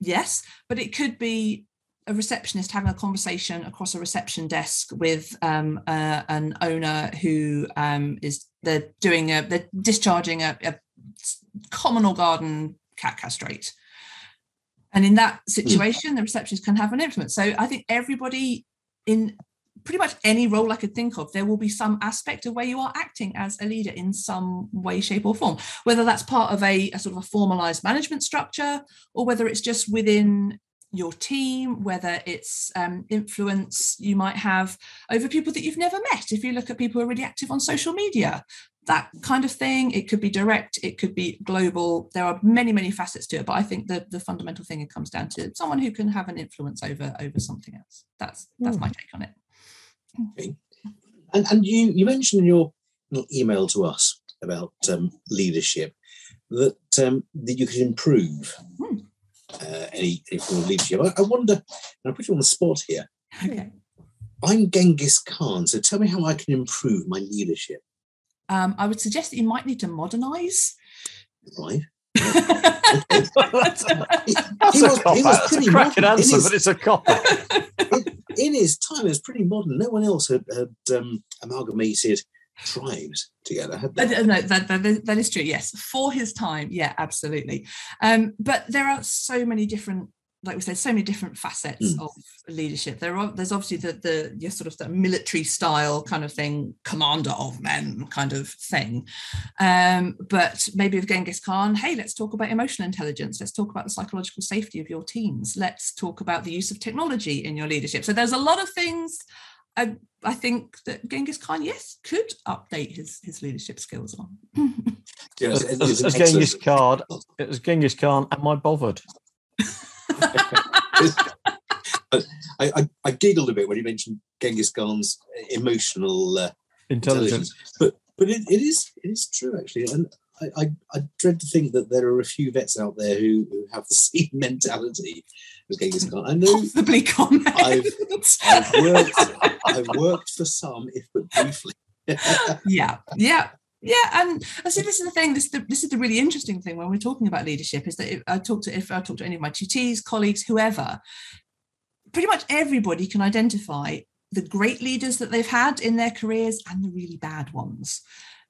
Yes, but it could be a receptionist having a conversation across a reception desk with um, uh, an owner who um, is they're doing a they're discharging a, a common garden cat castrate. And in that situation, the receptionist can have an influence. So I think everybody in pretty much any role I could think of, there will be some aspect of where you are acting as a leader in some way, shape, or form, whether that's part of a, a sort of a formalized management structure or whether it's just within your team, whether it's um, influence you might have over people that you've never met. If you look at people who are really active on social media, that kind of thing. It could be direct, it could be global. There are many, many facets to it, but I think the, the fundamental thing it comes down to someone who can have an influence over over something else. That's that's mm. my take on it. Okay. And, and you, you mentioned in your email to us about um, leadership that um, that you could improve hmm. uh, any, any form of leadership. I, I wonder, and I'll put you on the spot here. Okay. I'm Genghis Khan, so tell me how I can improve my leadership. Um, I would suggest that you might need to modernize. Right. That's, he, was, a cop That's a cracking answer, but it's a cop *laughs* in his time, it was pretty modern. No one else had, had um, amalgamated tribes together, had they? Uh, no, that, that, that is true. Yes, for his time, yeah, absolutely. Um, but there are so many different like we said, so many different facets mm. of leadership. There are there's obviously the the your sort of the military style kind of thing, commander of men kind of thing. Um, but maybe with Genghis Khan, hey, let's talk about emotional intelligence. Let's talk about the psychological safety of your teams. Let's talk about the use of technology in your leadership. So there's a lot of things. I, I think that Genghis Khan, yes, could update his his leadership skills on. yeah, as, as, as Genghis Khan, it was Genghis Khan. Am I bothered? *laughs* I, I, I, giggled a bit when you mentioned Genghis Khan's emotional uh, intelligence. intelligence. but but it, it is it is true actually, and I, I, I, dread to think that there are a few vets out there who, who have the *laughs* same mentality as Genghis Khan. I know possibly comment. I've, I've worked I've worked for some, if but briefly. *laughs* yeah, yeah, yeah, and I see this is the thing. This is the, this is the really interesting thing when we're talking about leadership is that if I talk to if I talk to any of my tutees, colleagues, whoever, pretty much everybody can identify the great leaders that they've had in their careers and the really bad ones.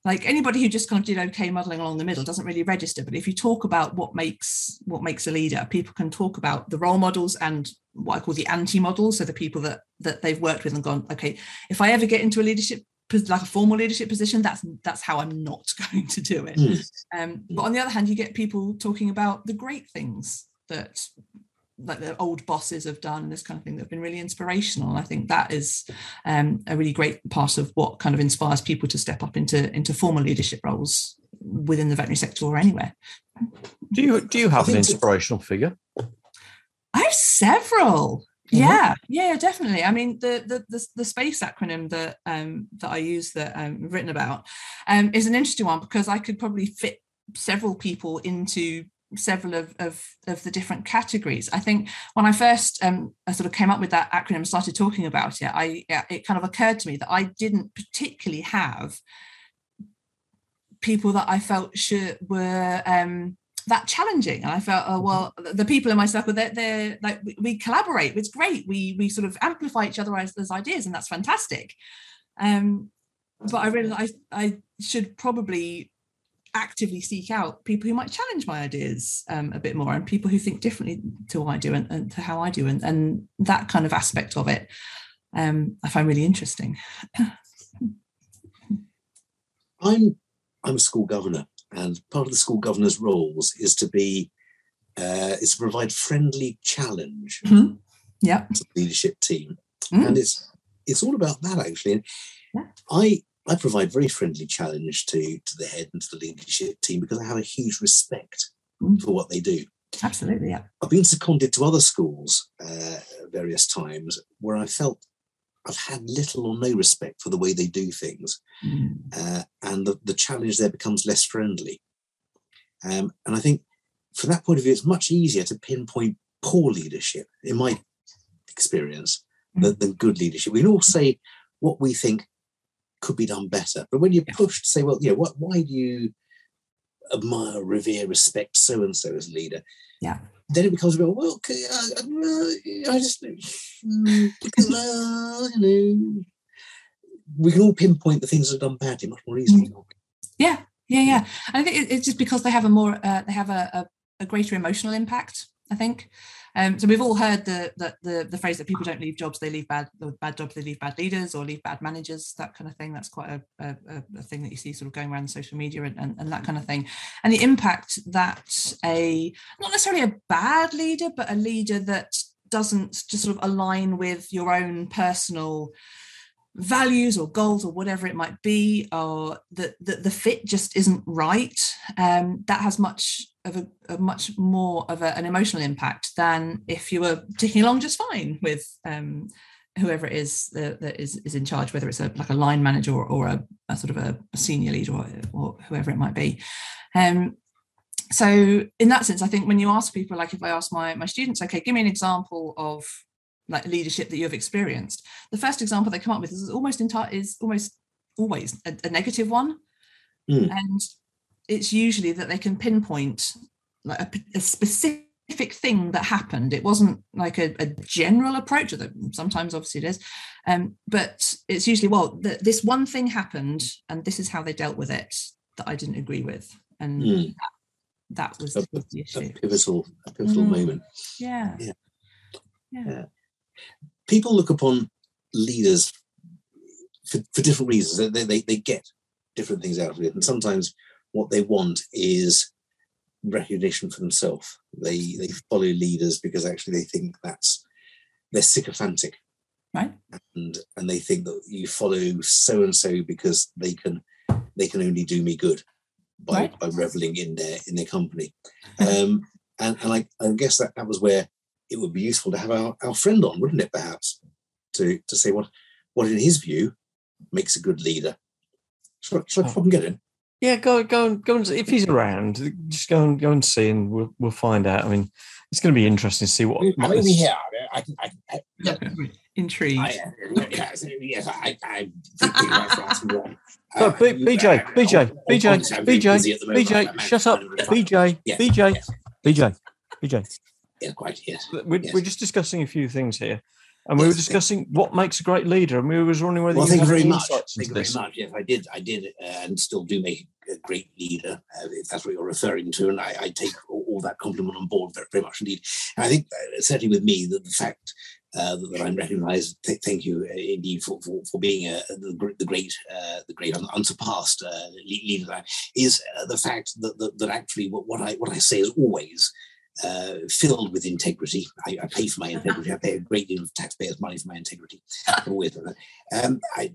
Like anybody who just kind of did okay muddling along the middle doesn't really register. But if you talk about what makes what makes a leader, people can talk about the role models and what I call the anti-models. So the people that that they've worked with and gone, okay, if I ever get into a leadership like a formal leadership position that's that's how i'm not *laughs* going to do it mm. um, but on the other hand you get people talking about the great things that like the old bosses have done and this kind of thing that have been really inspirational and i think that is um, a really great part of what kind of inspires people to step up into into formal leadership roles within the veterinary sector or anywhere do you do you have an inspirational figure i have several. Yeah, yeah, definitely. I mean, the the the, the space acronym that um, that I use that um, written about um, is an interesting one because I could probably fit several people into several of, of, of the different categories. I think when I first um, I sort of came up with that acronym and started talking about it, I it kind of occurred to me that I didn't particularly have people that I felt should were um, that challenging. And i felt oh well the people in my circle they're, they're like we, collaborate it's great. We we sort of amplify each other as, as ideas and that's fantastic. Um but i realized I, I should probably actively seek out people who might challenge my ideas um, a bit more and people who think differently to what i do and, and to how i do and, and that kind of aspect of it um i find really interesting. I'm i'm a school governor and part of the school governor's roles is to be uh, is to provide friendly challenge mm-hmm. yeah. to the leadership team. Mm. And it's it's all about that actually. Yeah. I I provide very friendly challenge to to the head and to the leadership team because I have a huge respect Mm. for what they do. Absolutely, yeah. I've been seconded to other schools uh, various times where I felt I've had little or no respect for the way they do things, Mm. uh, and the, the challenge there becomes less friendly. Um, and I think from that point of view, it's much easier to pinpoint poor leadership, in my experience, than, than good leadership. We can all say what we think could be done better, but when you're Yeah. pushed to say, well, you know, what, why do you admire, revere, respect so and so as leader? Yeah. Then it becomes about well, okay, I, I, I just mm, because *laughs* uh, you know we can all pinpoint the things that are done badly much more easily. can't? Yeah, yeah, yeah. I think it's just because they have a more uh, they have a, a, a greater emotional impact. I think. Um, so we've all heard the, the the the phrase that people don't leave jobs, they leave bad bad jobs, they leave bad leaders or leave bad managers, that kind of thing. That's quite a, a, a- a thing that you see sort of going around social media and, and, and that kind of thing. And the impact that a not necessarily a bad leader, but a leader that doesn't just sort of align with your own personal values or goals or whatever it might be or that the, the fit just isn't right um, that has much of a, a much more of a, an emotional impact than if you were ticking along just fine with um, whoever it is that, that is, is in charge whether it's a like a line manager or, or a, a sort of a, senior leader or, or whoever it might be. Um, so in that sense i think when you ask people like if i ask my my students okay give me an example of like leadership that you've experienced the first example they come up with is almost entire is almost always a, a negative one Mm. and it's usually that they can pinpoint like a, a specific thing that happened it wasn't like a, a general approach although sometimes obviously it is um, but it's usually well th- this one thing happened and this is how they dealt with it that i didn't agree with and Mm. that, that was, A- the A pivotal, a pivotal Mm. moment. yeah Yeah. yeah People look upon leaders for, for different reasons. They, they, they- get different things out of it, and sometimes what they want is recognition for themselves. They they follow leaders because actually they think that's they're sycophantic, right and and they think that you follow so and so because they can they can only do me good by Right. by reveling in their in their company. Um, and and I, I guess that that was where it would be useful to have our, our friend on, wouldn't it? Perhaps to to say what what in his view makes a good leader. Shall, I- shall I Oh. pop and get him? Yeah, go go and go and if he's around, just go and go and see, and we'll we'll find out. I mean, it's going to be interesting to see what. I'm what only this- here. I, can- I, I, Yeah, intrigued I, yes, yes, I, I think you're right for asking wrong. *laughs* Uh, B- BJ, BJ, BJ, BJ, busy at the moment. BJ, shut up, actually- BJ, BJ, BJ, BJ. Yeah, quite, yes. We're, Yes. we're just discussing a few things here, and we were discussing what makes a great leader, and we was wondering whether Well, you thank you very much. Thank you very much. Yes, I did. I did, uh, and still do make a great leader, uh, if that's what you're referring to. And I, I take all, all that compliment on board very, very much indeed. And I think uh, certainly with me that the fact uh, that, I'm recognised, th- thank you uh, indeed for, for, for being uh, the, the great, uh, the great un- unsurpassed uh, leader, that I am, is uh, the fact that, that that actually what, what I what I say is always. Uh, filled with integrity. I, I pay for my integrity. I pay a great deal of taxpayers' money for my integrity. Always. Um, I,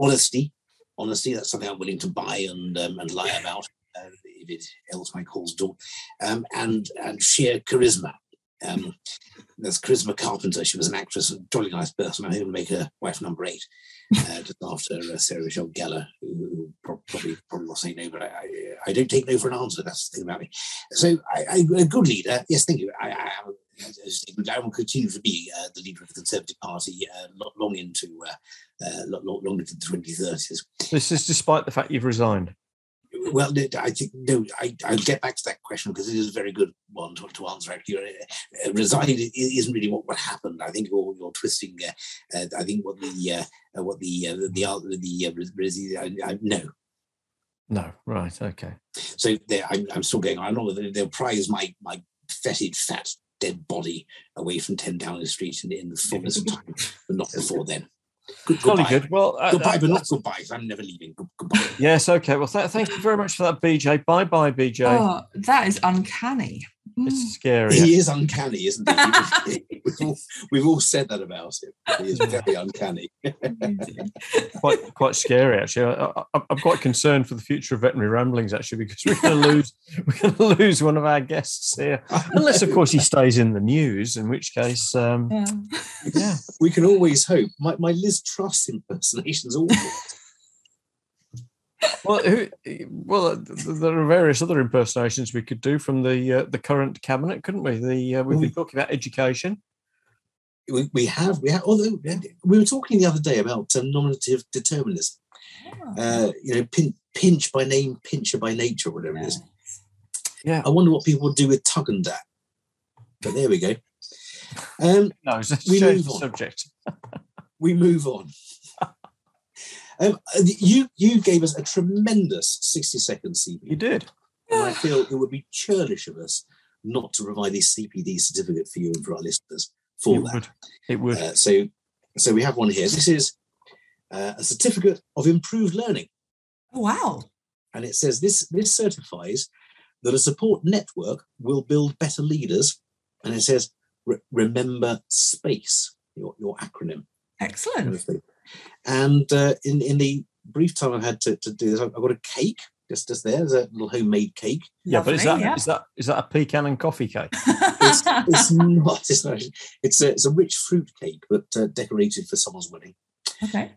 honesty, honesty. That's something I'm willing to buy and um, and lie about uh, if it else my calls do. Um, and and sheer charisma. Um, there's Charisma Carpenter. She was an actress, a jolly nice person. I'm going to make her wife number eight, uh, just after uh, Sarah Michelle Gellar, who, who probably probably will say no, but I, I, I don't take no for an answer. That's the thing about me. So I, I, a good leader. Yes, thank you. I, I I will continue to be uh, the leader of the Conservative Party uh, long into uh, uh, lo- lo- long into the 2030s. This is despite the fact you've resigned. Well, I think no. I, I'll get back to that question because it is a very good one to, to answer. Actually, uh, resign isn't really what, what happened. I think you're, you're twisting. Uh, uh, I think what the uh, uh, what the uh, the the, the uh, I, I, no. No, right, okay. So there, I'm, I'm still going on. I know they'll prize my my fetid, fat, dead body away from Ten Downing Street in, in the fullness of time, but not *laughs* before then. Good, Jolly goodbye. good. Well, uh, Goodbye, uh, but not goodbye. 'cause I'm never leaving. Good, goodbye. yes, okay. Well, th- thank you very much for that, BJ. Bye, bye, BJ. Oh, that is uncanny. It's scary. He is uncanny, isn't he? we've, all, *laughs* *laughs* we've all said that about him. He is very uncanny. *laughs* quite quite scary actually. I, I, I'm quite concerned for the future of veterinary ramblings actually because we're going to lose we're going to lose one of our guests here, unless of course he stays in the news, in which case, um, Yeah. yeah, we can always hope. My, my Liz Truss impersonation's awful. Well, who, well, uh, th- th- there are various other impersonations we could do from the uh, the current cabinet, couldn't we? The uh, we've been talking about education. we, we have, we have, although we were talking the other day about um, nominative determinism. Uh, you know, pin, pinch by name, pincher by nature, or whatever it is. Yeah, I wonder what people would do with tug and dat. But there we go. Um, *laughs* no, let's *laughs* we move on. subject. we move on. Um, you you gave us a tremendous 60 second CPD. You did. And I feel it would be churlish of us not to provide a CPD certificate for you and for our listeners for It that. would. It would. Uh, so, so we have one here. This is uh, a certificate of improved learning, Oh, wow. and it says this this certifies that a support network will build better leaders, and it says re- remember space, your your acronym. Excellent. And uh, in in the brief time I've had to, to do this, I've I've got a cake just just there. There's a little homemade cake. yeah, but is that Lovely, is that is that a pecan and coffee cake? *laughs* It's, it's not. It's not. It's a, it's a rich fruit cake, but uh, decorated for someone's wedding. okay.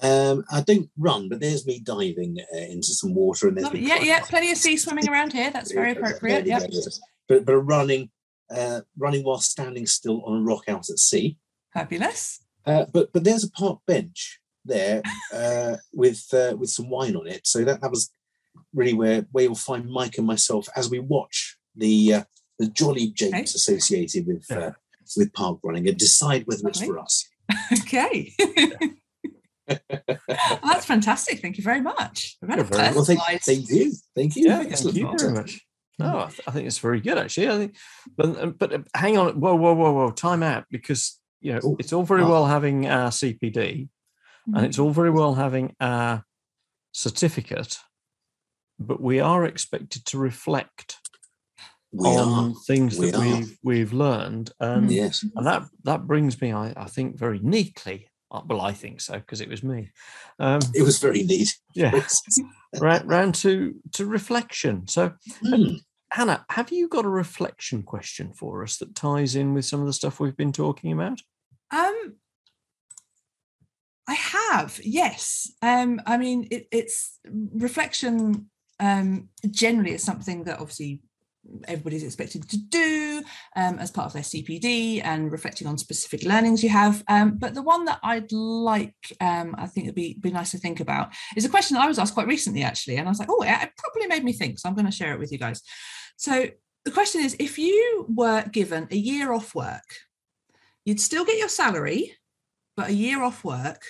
Um, I don't run, but there's me diving uh, into some water, and there's Lovely. Yeah, yeah. Plenty of sea swimming around here. That's very There we appropriate. go, Yep. But but running, uh, running while standing still on a rock out at sea. Fabulous. Uh, but but there's a park bench there *laughs* uh, with uh, with some wine on it. So that, that was really where where you'll find Mike and myself as we watch the uh, the jolly japes Okay. associated with Yeah. uh, with park running and decide whether it's for us. *laughs* Okay. That's fantastic. Thank you very much. We've had a You're very Well, thank, thank you, thank you. Yeah, thank you very much. No, I, th- I think it's very good actually. I think, but uh, but uh, hang on, whoa, whoa, whoa, whoa, time out because you know it's all very well having our CPD and it's all very well having our certificate, but we are expected to reflect We on are. things We that are. we've we've learned, and, Yes. and that that brings me, I, I think, very neatly. uh, Well, I think so because it was me. Um, It was very neat. yeah, right *laughs* round to to reflection. So, Hmm. Hannah, have you got a reflection question for us that ties in with some of the stuff we've been talking about? Um, I have, yes. Um, I mean, it, it's reflection. Um, generally, is something that obviously everybody's expected to do um, as part of their CPD and reflecting on specific learnings you have. Um, but the one that I'd like, um, I think it'd be be nice to think about, is a question I was asked quite recently, actually, and I was like, oh, it probably made me think. So I'm going to share it with you guys. So the question is, if you were given a year off work you'd still get your salary, but a year off work,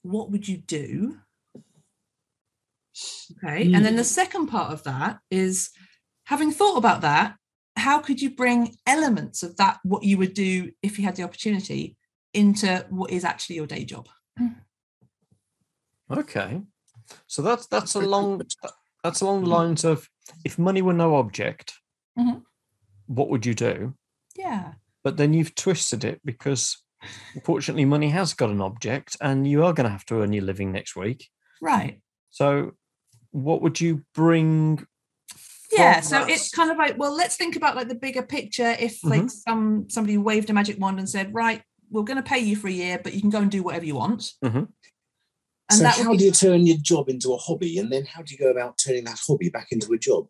what would you do? Okay. And then the second part of that is having thought about that, how could you bring elements of that, what you would do if you had the opportunity, into what is actually your day job? Okay, so that's that's along that's along the lines of if money were no object, Mhm. what would you do? Yeah. But then you've twisted it because unfortunately money has got an object, and you are going to have to earn your living next week. Right. So, what would you bring? yeah so that it's kind of like well let's think about like the bigger picture if like some somebody waved a magic wand and said right we're going to pay you for a year but you can go and do whatever you want Mhm. and so how be- do you turn your job into a hobby, and then how do you go about turning that hobby back into a job?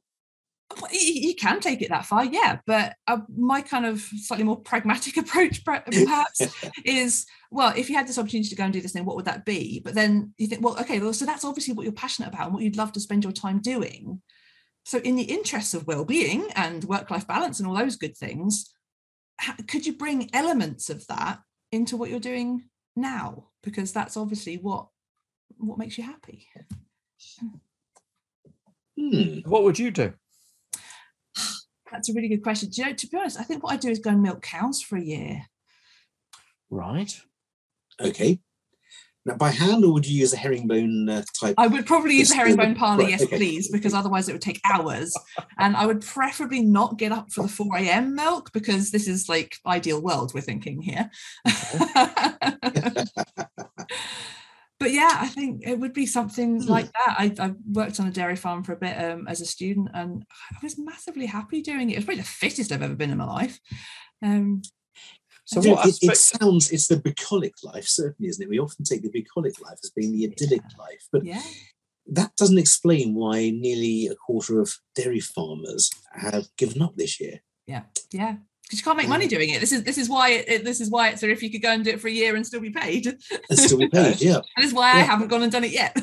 You can take it that far yeah but uh, my kind of slightly more pragmatic *laughs* approach perhaps *laughs* is well if you had this opportunity to go and do this thing what would that be but then you think well okay well so that's obviously what you're passionate about and what you'd love to spend your time doing so in the interests of well-being and work-life balance and all those good things could you bring elements of that into what you're doing now because that's obviously what what makes you happy Hmm. What would you do? That's a really good question do you know to be honest i think what i do is go and milk cows for a year Right. Okay. Now, by hand, or would you use a herringbone uh, type? I would probably use a herringbone the- parlor, right, yes, okay. please, because otherwise it would take hours. And I would preferably not get up for the 4 a.m. milk because this is like ideal world we're thinking here. *laughs* but yeah, I think it would be something Hmm. like that. I, I worked on a dairy farm for a bit um, as a student and I was massively happy doing it. It was probably the fittest I've ever been in my life. Um, So Yeah, what it, it sounds it's the bucolic life, certainly, isn't it? We often take the bucolic life as being the idyllic life, but yeah. that doesn't explain why nearly a quarter of dairy farmers have given up this year. Yeah, yeah, because you can't make money doing it. This is this is why it, it- this is why it's. Or if you could go and do it for a year and still be paid, and And still be paid, *laughs* yeah. this is why I haven't gone and done it yet.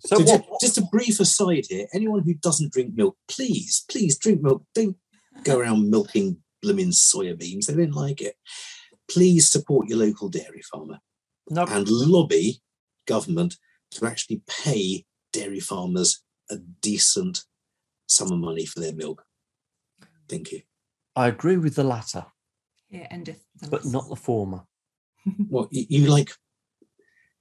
So So ju- what? just a brief aside here: anyone who doesn't drink milk, please, please drink milk. Don't go around milking blooming soya beans. They don't like it. Please support your local dairy farmer No, and lobby government to actually pay dairy farmers a decent sum of money for their milk. Thank you. I agree with the latter, Here endeth the but lesson. not the former. *laughs* What you, you like?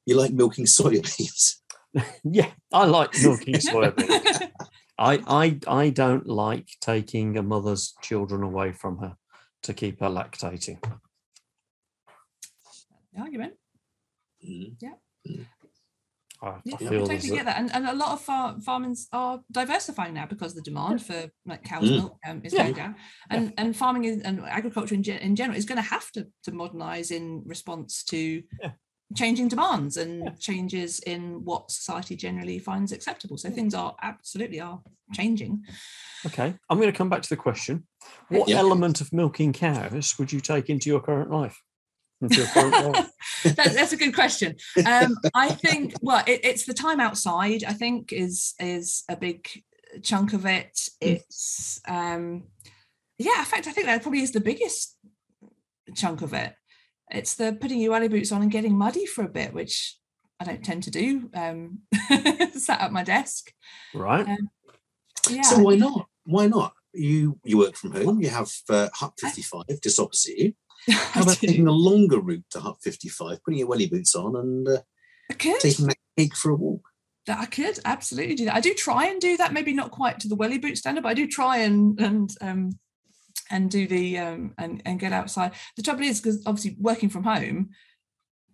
You like milking soya beans? *laughs* Yeah, I like milking soybeans. *laughs* I, I I don't like taking a mother's children away from her to keep her lactating. The argument. Mm. I, I Yeah, I feel totally get that, and, and a lot of far, farmers are diversifying now because the demand for like cow's Mm. milk um, is Yeah. going down, and and farming is, and agriculture in, gen- in general is going to have to to modernize in response to Yeah. changing demands and Yeah. changes in what society generally finds acceptable. So things are absolutely are changing. okay. I'm going to come back to the question: What Yeah. element of milking cows would you take into your current life? *laughs* that, that's a good question. Um, I think well, it, it's the time outside. I think is is a big chunk of it. It's um, yeah. In fact, I think that probably is the biggest chunk of it. It's the putting your welly boots on and getting muddy for a bit, which I don't tend to do. Um, *laughs* sat at my desk. Right. Um, Yeah. So why not? Why not? You you work from home. You have uh, Hut 55 just opposite you. How *laughs* about taking a longer route to Hut 55, putting your welly boots on and uh, I could. taking that pig for a walk? that I could absolutely do that. I do try and do that, maybe not quite to the welly boot standard, but I do try and and um and do the um and and get outside. The trouble is because obviously working from home,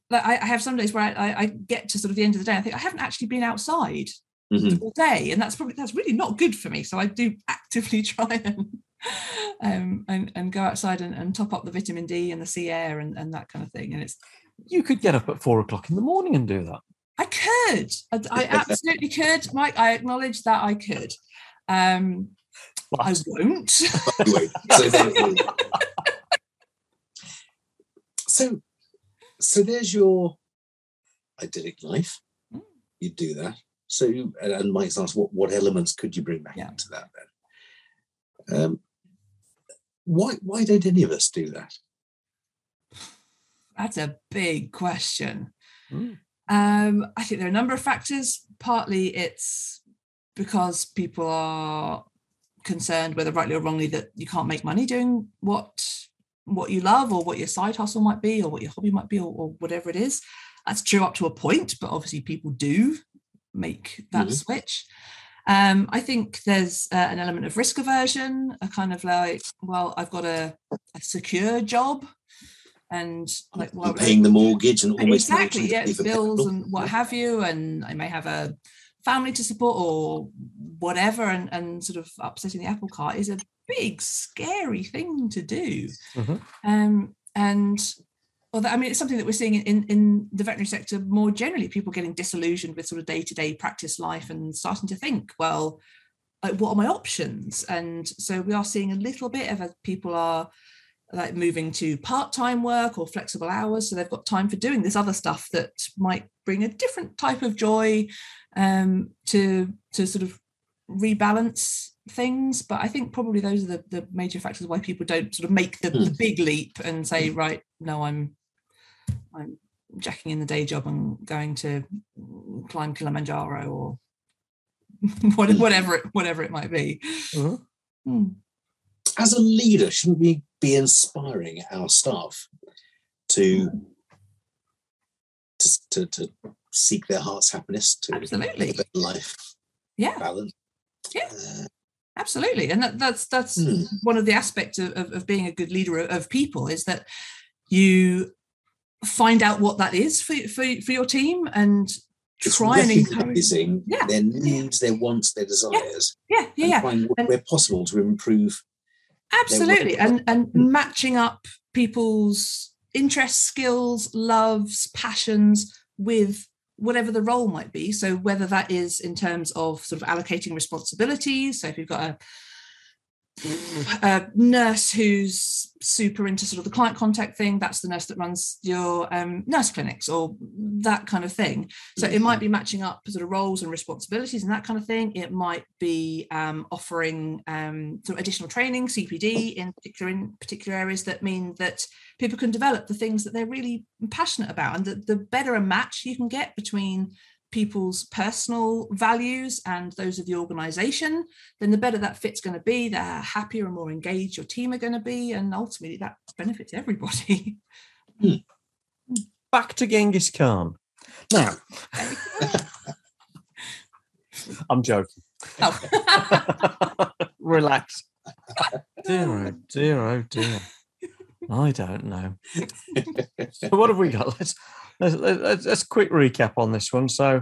like I, I have some days where I, I, get to sort of the end of the day, I think I haven't actually been outside Mhm. all day, and that's probably that's really not good for me. So I do actively *laughs* try and *laughs* um and, and go outside and, and top up the vitamin D and the sea air and, and that kind of thing. And it's You could get up at four o'clock in the morning and do that. I could. I, I absolutely could, Mike. I acknowledge that I could. Um, I won't. *laughs* So, so, so there's your idyllic life. Mm. You do that. So, and, and Mike's asked, what what elements could you bring back Yeah. into that then? Um, why why don't any of us do that? That's a big question. Mm. Um, I think there are a number of factors. Partly it's because people are concerned, whether rightly or wrongly, that you can't make money doing what what you love or what your side hustle might be or what your hobby might be or, or whatever it is. That's true up to a point, but obviously people do make that Mhm. switch. Um, I think there's uh, an element of risk aversion, a kind of like, well, I've got a, a secure job, and like, well, paying the mortgage and almost no exactly, yeah, to pay it's for bills and what have you, and I may have a family to support or whatever, and and sort of upsetting the apple cart is a big, scary thing to do. Mhm. Um, and well, I mean, it's something that we're seeing in, in the veterinary sector more generally. People getting disillusioned with sort of day to day practice life and starting to think, well, like, what are my options? And so we are seeing a little bit of as people are like moving to part time work or flexible hours, so they've got time for doing this other stuff that might bring a different type of joy um, to to sort of rebalance things but i think probably those are the, the major factors why people don't sort of make the, hmm. the big leap and say hmm. right no i'm i'm jacking in the day job and going to climb kilimanjaro or *laughs* whatever it whatever it might be Mhm. Hmm. As a leader, shouldn't we be inspiring our staff to to, to, to seek their heart's happiness to Absolutely. live a better life Yeah. balance. Yeah. Uh, Absolutely, and that, that's that's Hmm. one of the aspects of, of, of being a good leader of, of people is that you find out what that is for for, for your team and just try and encourage. Yeah. their needs, their wants, their desires, Yeah, yeah, and yeah, find And- where possible to improve. absolutely, and and Hmm. matching up people's interests, skills, loves, passions with whatever the role might be. So whether that is in terms of sort of allocating responsibilities. So if you've got a a nurse who's super into sort of the client contact thing that's the nurse that runs your um, nurse clinics or that kind of thing. So it might be matching up sort of roles and responsibilities and that kind of thing. It might be um, offering um, some additional training cpd in particular in particular areas that mean that people can develop the things that they're really passionate about and the, the better a match you can get between people's personal values and those of the organization then the better that fit's going to be the happier and more engaged your team are going to be and ultimately that benefits everybody hmm. Hmm. Back to Genghis Khan. Now, *laughs* I'm joking. oh. *laughs* Relax. *laughs* Dear, oh dear, oh dear. I don't know. *laughs* So what have we got? Let's let's, let's, let's quick recap on this one. So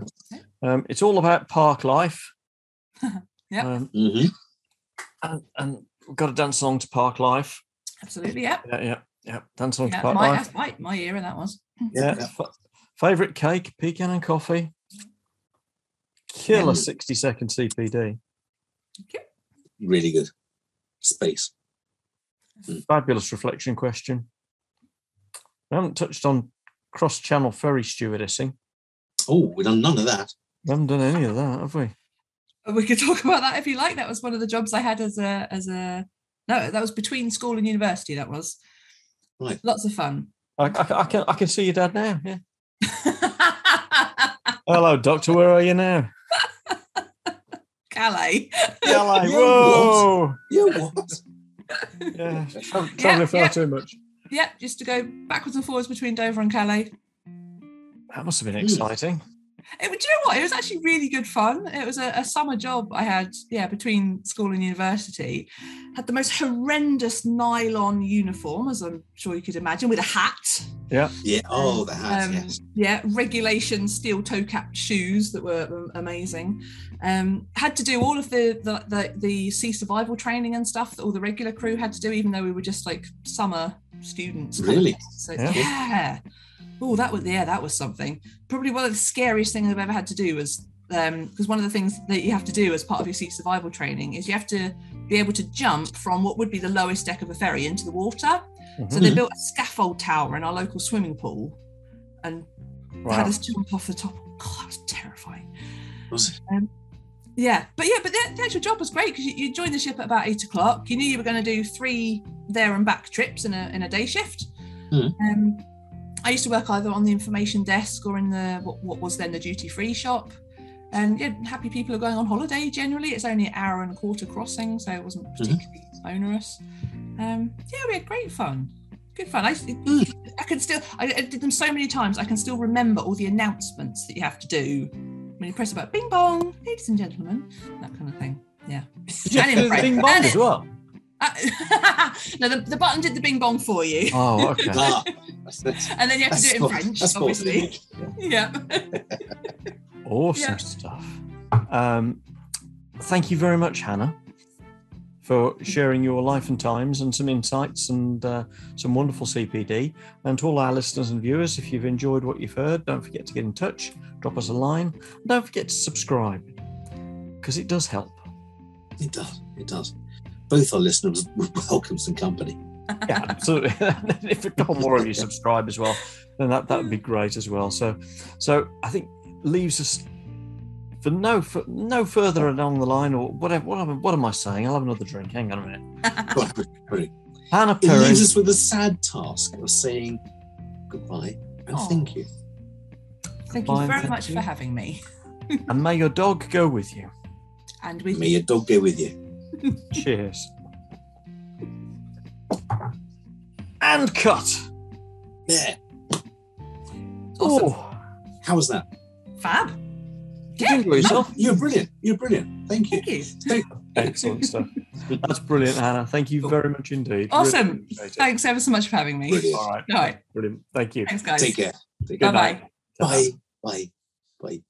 um, it's all about park life. *laughs* yeah. Um, Mhm. and, and we've got to dance along to park life. absolutely yeah, Yeah, yeah, yeah. Dance along yeah to park my, life. my, my era that was Yeah. Yeah. *laughs* F- favorite cake, pecan and coffee. Killer Mm. 60 second CPD. Really good. Space. Fabulous reflection question. We haven't touched on cross channel ferry stewardessing. Oh, we've done none of that. We haven't done any of that, have we? Uh, we could *laughs* talk about that if you like that was one of the jobs i had as a as a no that was between school and university that was Right. lots of fun I, I, I can I can see your dad now. Yeah. *laughs* Hello, doctor. Where are you now? calais Hello. Yeah, Whoa. Yeah, what? Yeah. Tra- Traveling far yeah. too much. yeah just to go backwards and forwards between dover and calais That must have been exciting. It, do you know what? It was actually really good fun. It was a, a summer job I had, yeah, between school and university. Had the most horrendous nylon uniform, as I'm sure you could imagine, with a hat. Yeah. Yeah. Oh, the hat. Um, yes. Yeah, regulation steel toe capped shoes that were um, amazing. Um, had to do all of the, the the the sea survival training and stuff that all the regular crew had to do, even though we were just like summer students. Really? So Yeah. yeah. Oh, that was yeah, that was something. Probably one of the scariest things I've ever had to do was because one of the things that you have to do as part of your sea survival training is you have to be able to jump from what would be the lowest deck of a ferry into the water. So Mhm. they built a scaffold tower in our local swimming pool and had Wow. us jump off the top. God, that was terrifying. Was it? Yeah, but yeah, but the, the actual job was great because you, you joined the ship at about eight o'clock. You knew you were going to do three there and back trips in a in a day shift. Hmm. Um, I used to work either on the information desk or in the what, what was then the duty free shop. And yeah, happy people are going on holiday generally. It's only an hour and a quarter crossing, so it wasn't particularly onerous. Um, yeah, we had great fun. Good fun. I, I can still, I, I did them so many times, I can still remember all the announcements that you have to do when you press about bing bong, ladies and gentlemen, that kind of thing. Yeah. *laughs* Did you And to in do the French. bing bong And as well? Uh, *laughs* no, the, the button did the bing bong for you. Oh, okay. *laughs* That's, that's, And then you have to do it in sport- French, obviously. image. *laughs* Yeah. Awesome Yeah. stuff. Um, thank you very much, Hannah, for sharing your life and times and some insights and uh, some wonderful CPD. And to all our listeners and viewers, if you've enjoyed what you've heard, don't forget to get in touch, drop us a line, and don't forget to subscribe because it does help. It does. It does. Both our listeners would *laughs* welcome some company. Yeah, absolutely. *laughs* if a couple more of you *laughs* subscribe as well, then that that would be great as well. So, so I think leaves us for no for no further along the line or whatever. What am, what am I saying? I'll have another drink. Hang on a minute. Well, *laughs* very- Hannah It leaves us with the sad task of saying goodbye and Aw. thank you. Thank you very much you. for having me. and may your dog go with you. And with May your dog go with you. Cheers. And cut. There. Awesome. Oh, How was that? Fab. Did you enjoy yourself? You're brilliant. You're brilliant. Thank you. Thank you. *laughs* Excellent stuff. That's brilliant, Hannah. Thank you very much indeed. Awesome. appreciate it. Thanks ever so much for having me. Brilliant. All right. All right. Brilliant. Thank you. Thanks, guys. Take care. Take Bye care. bye. Bye. Bye. Bye.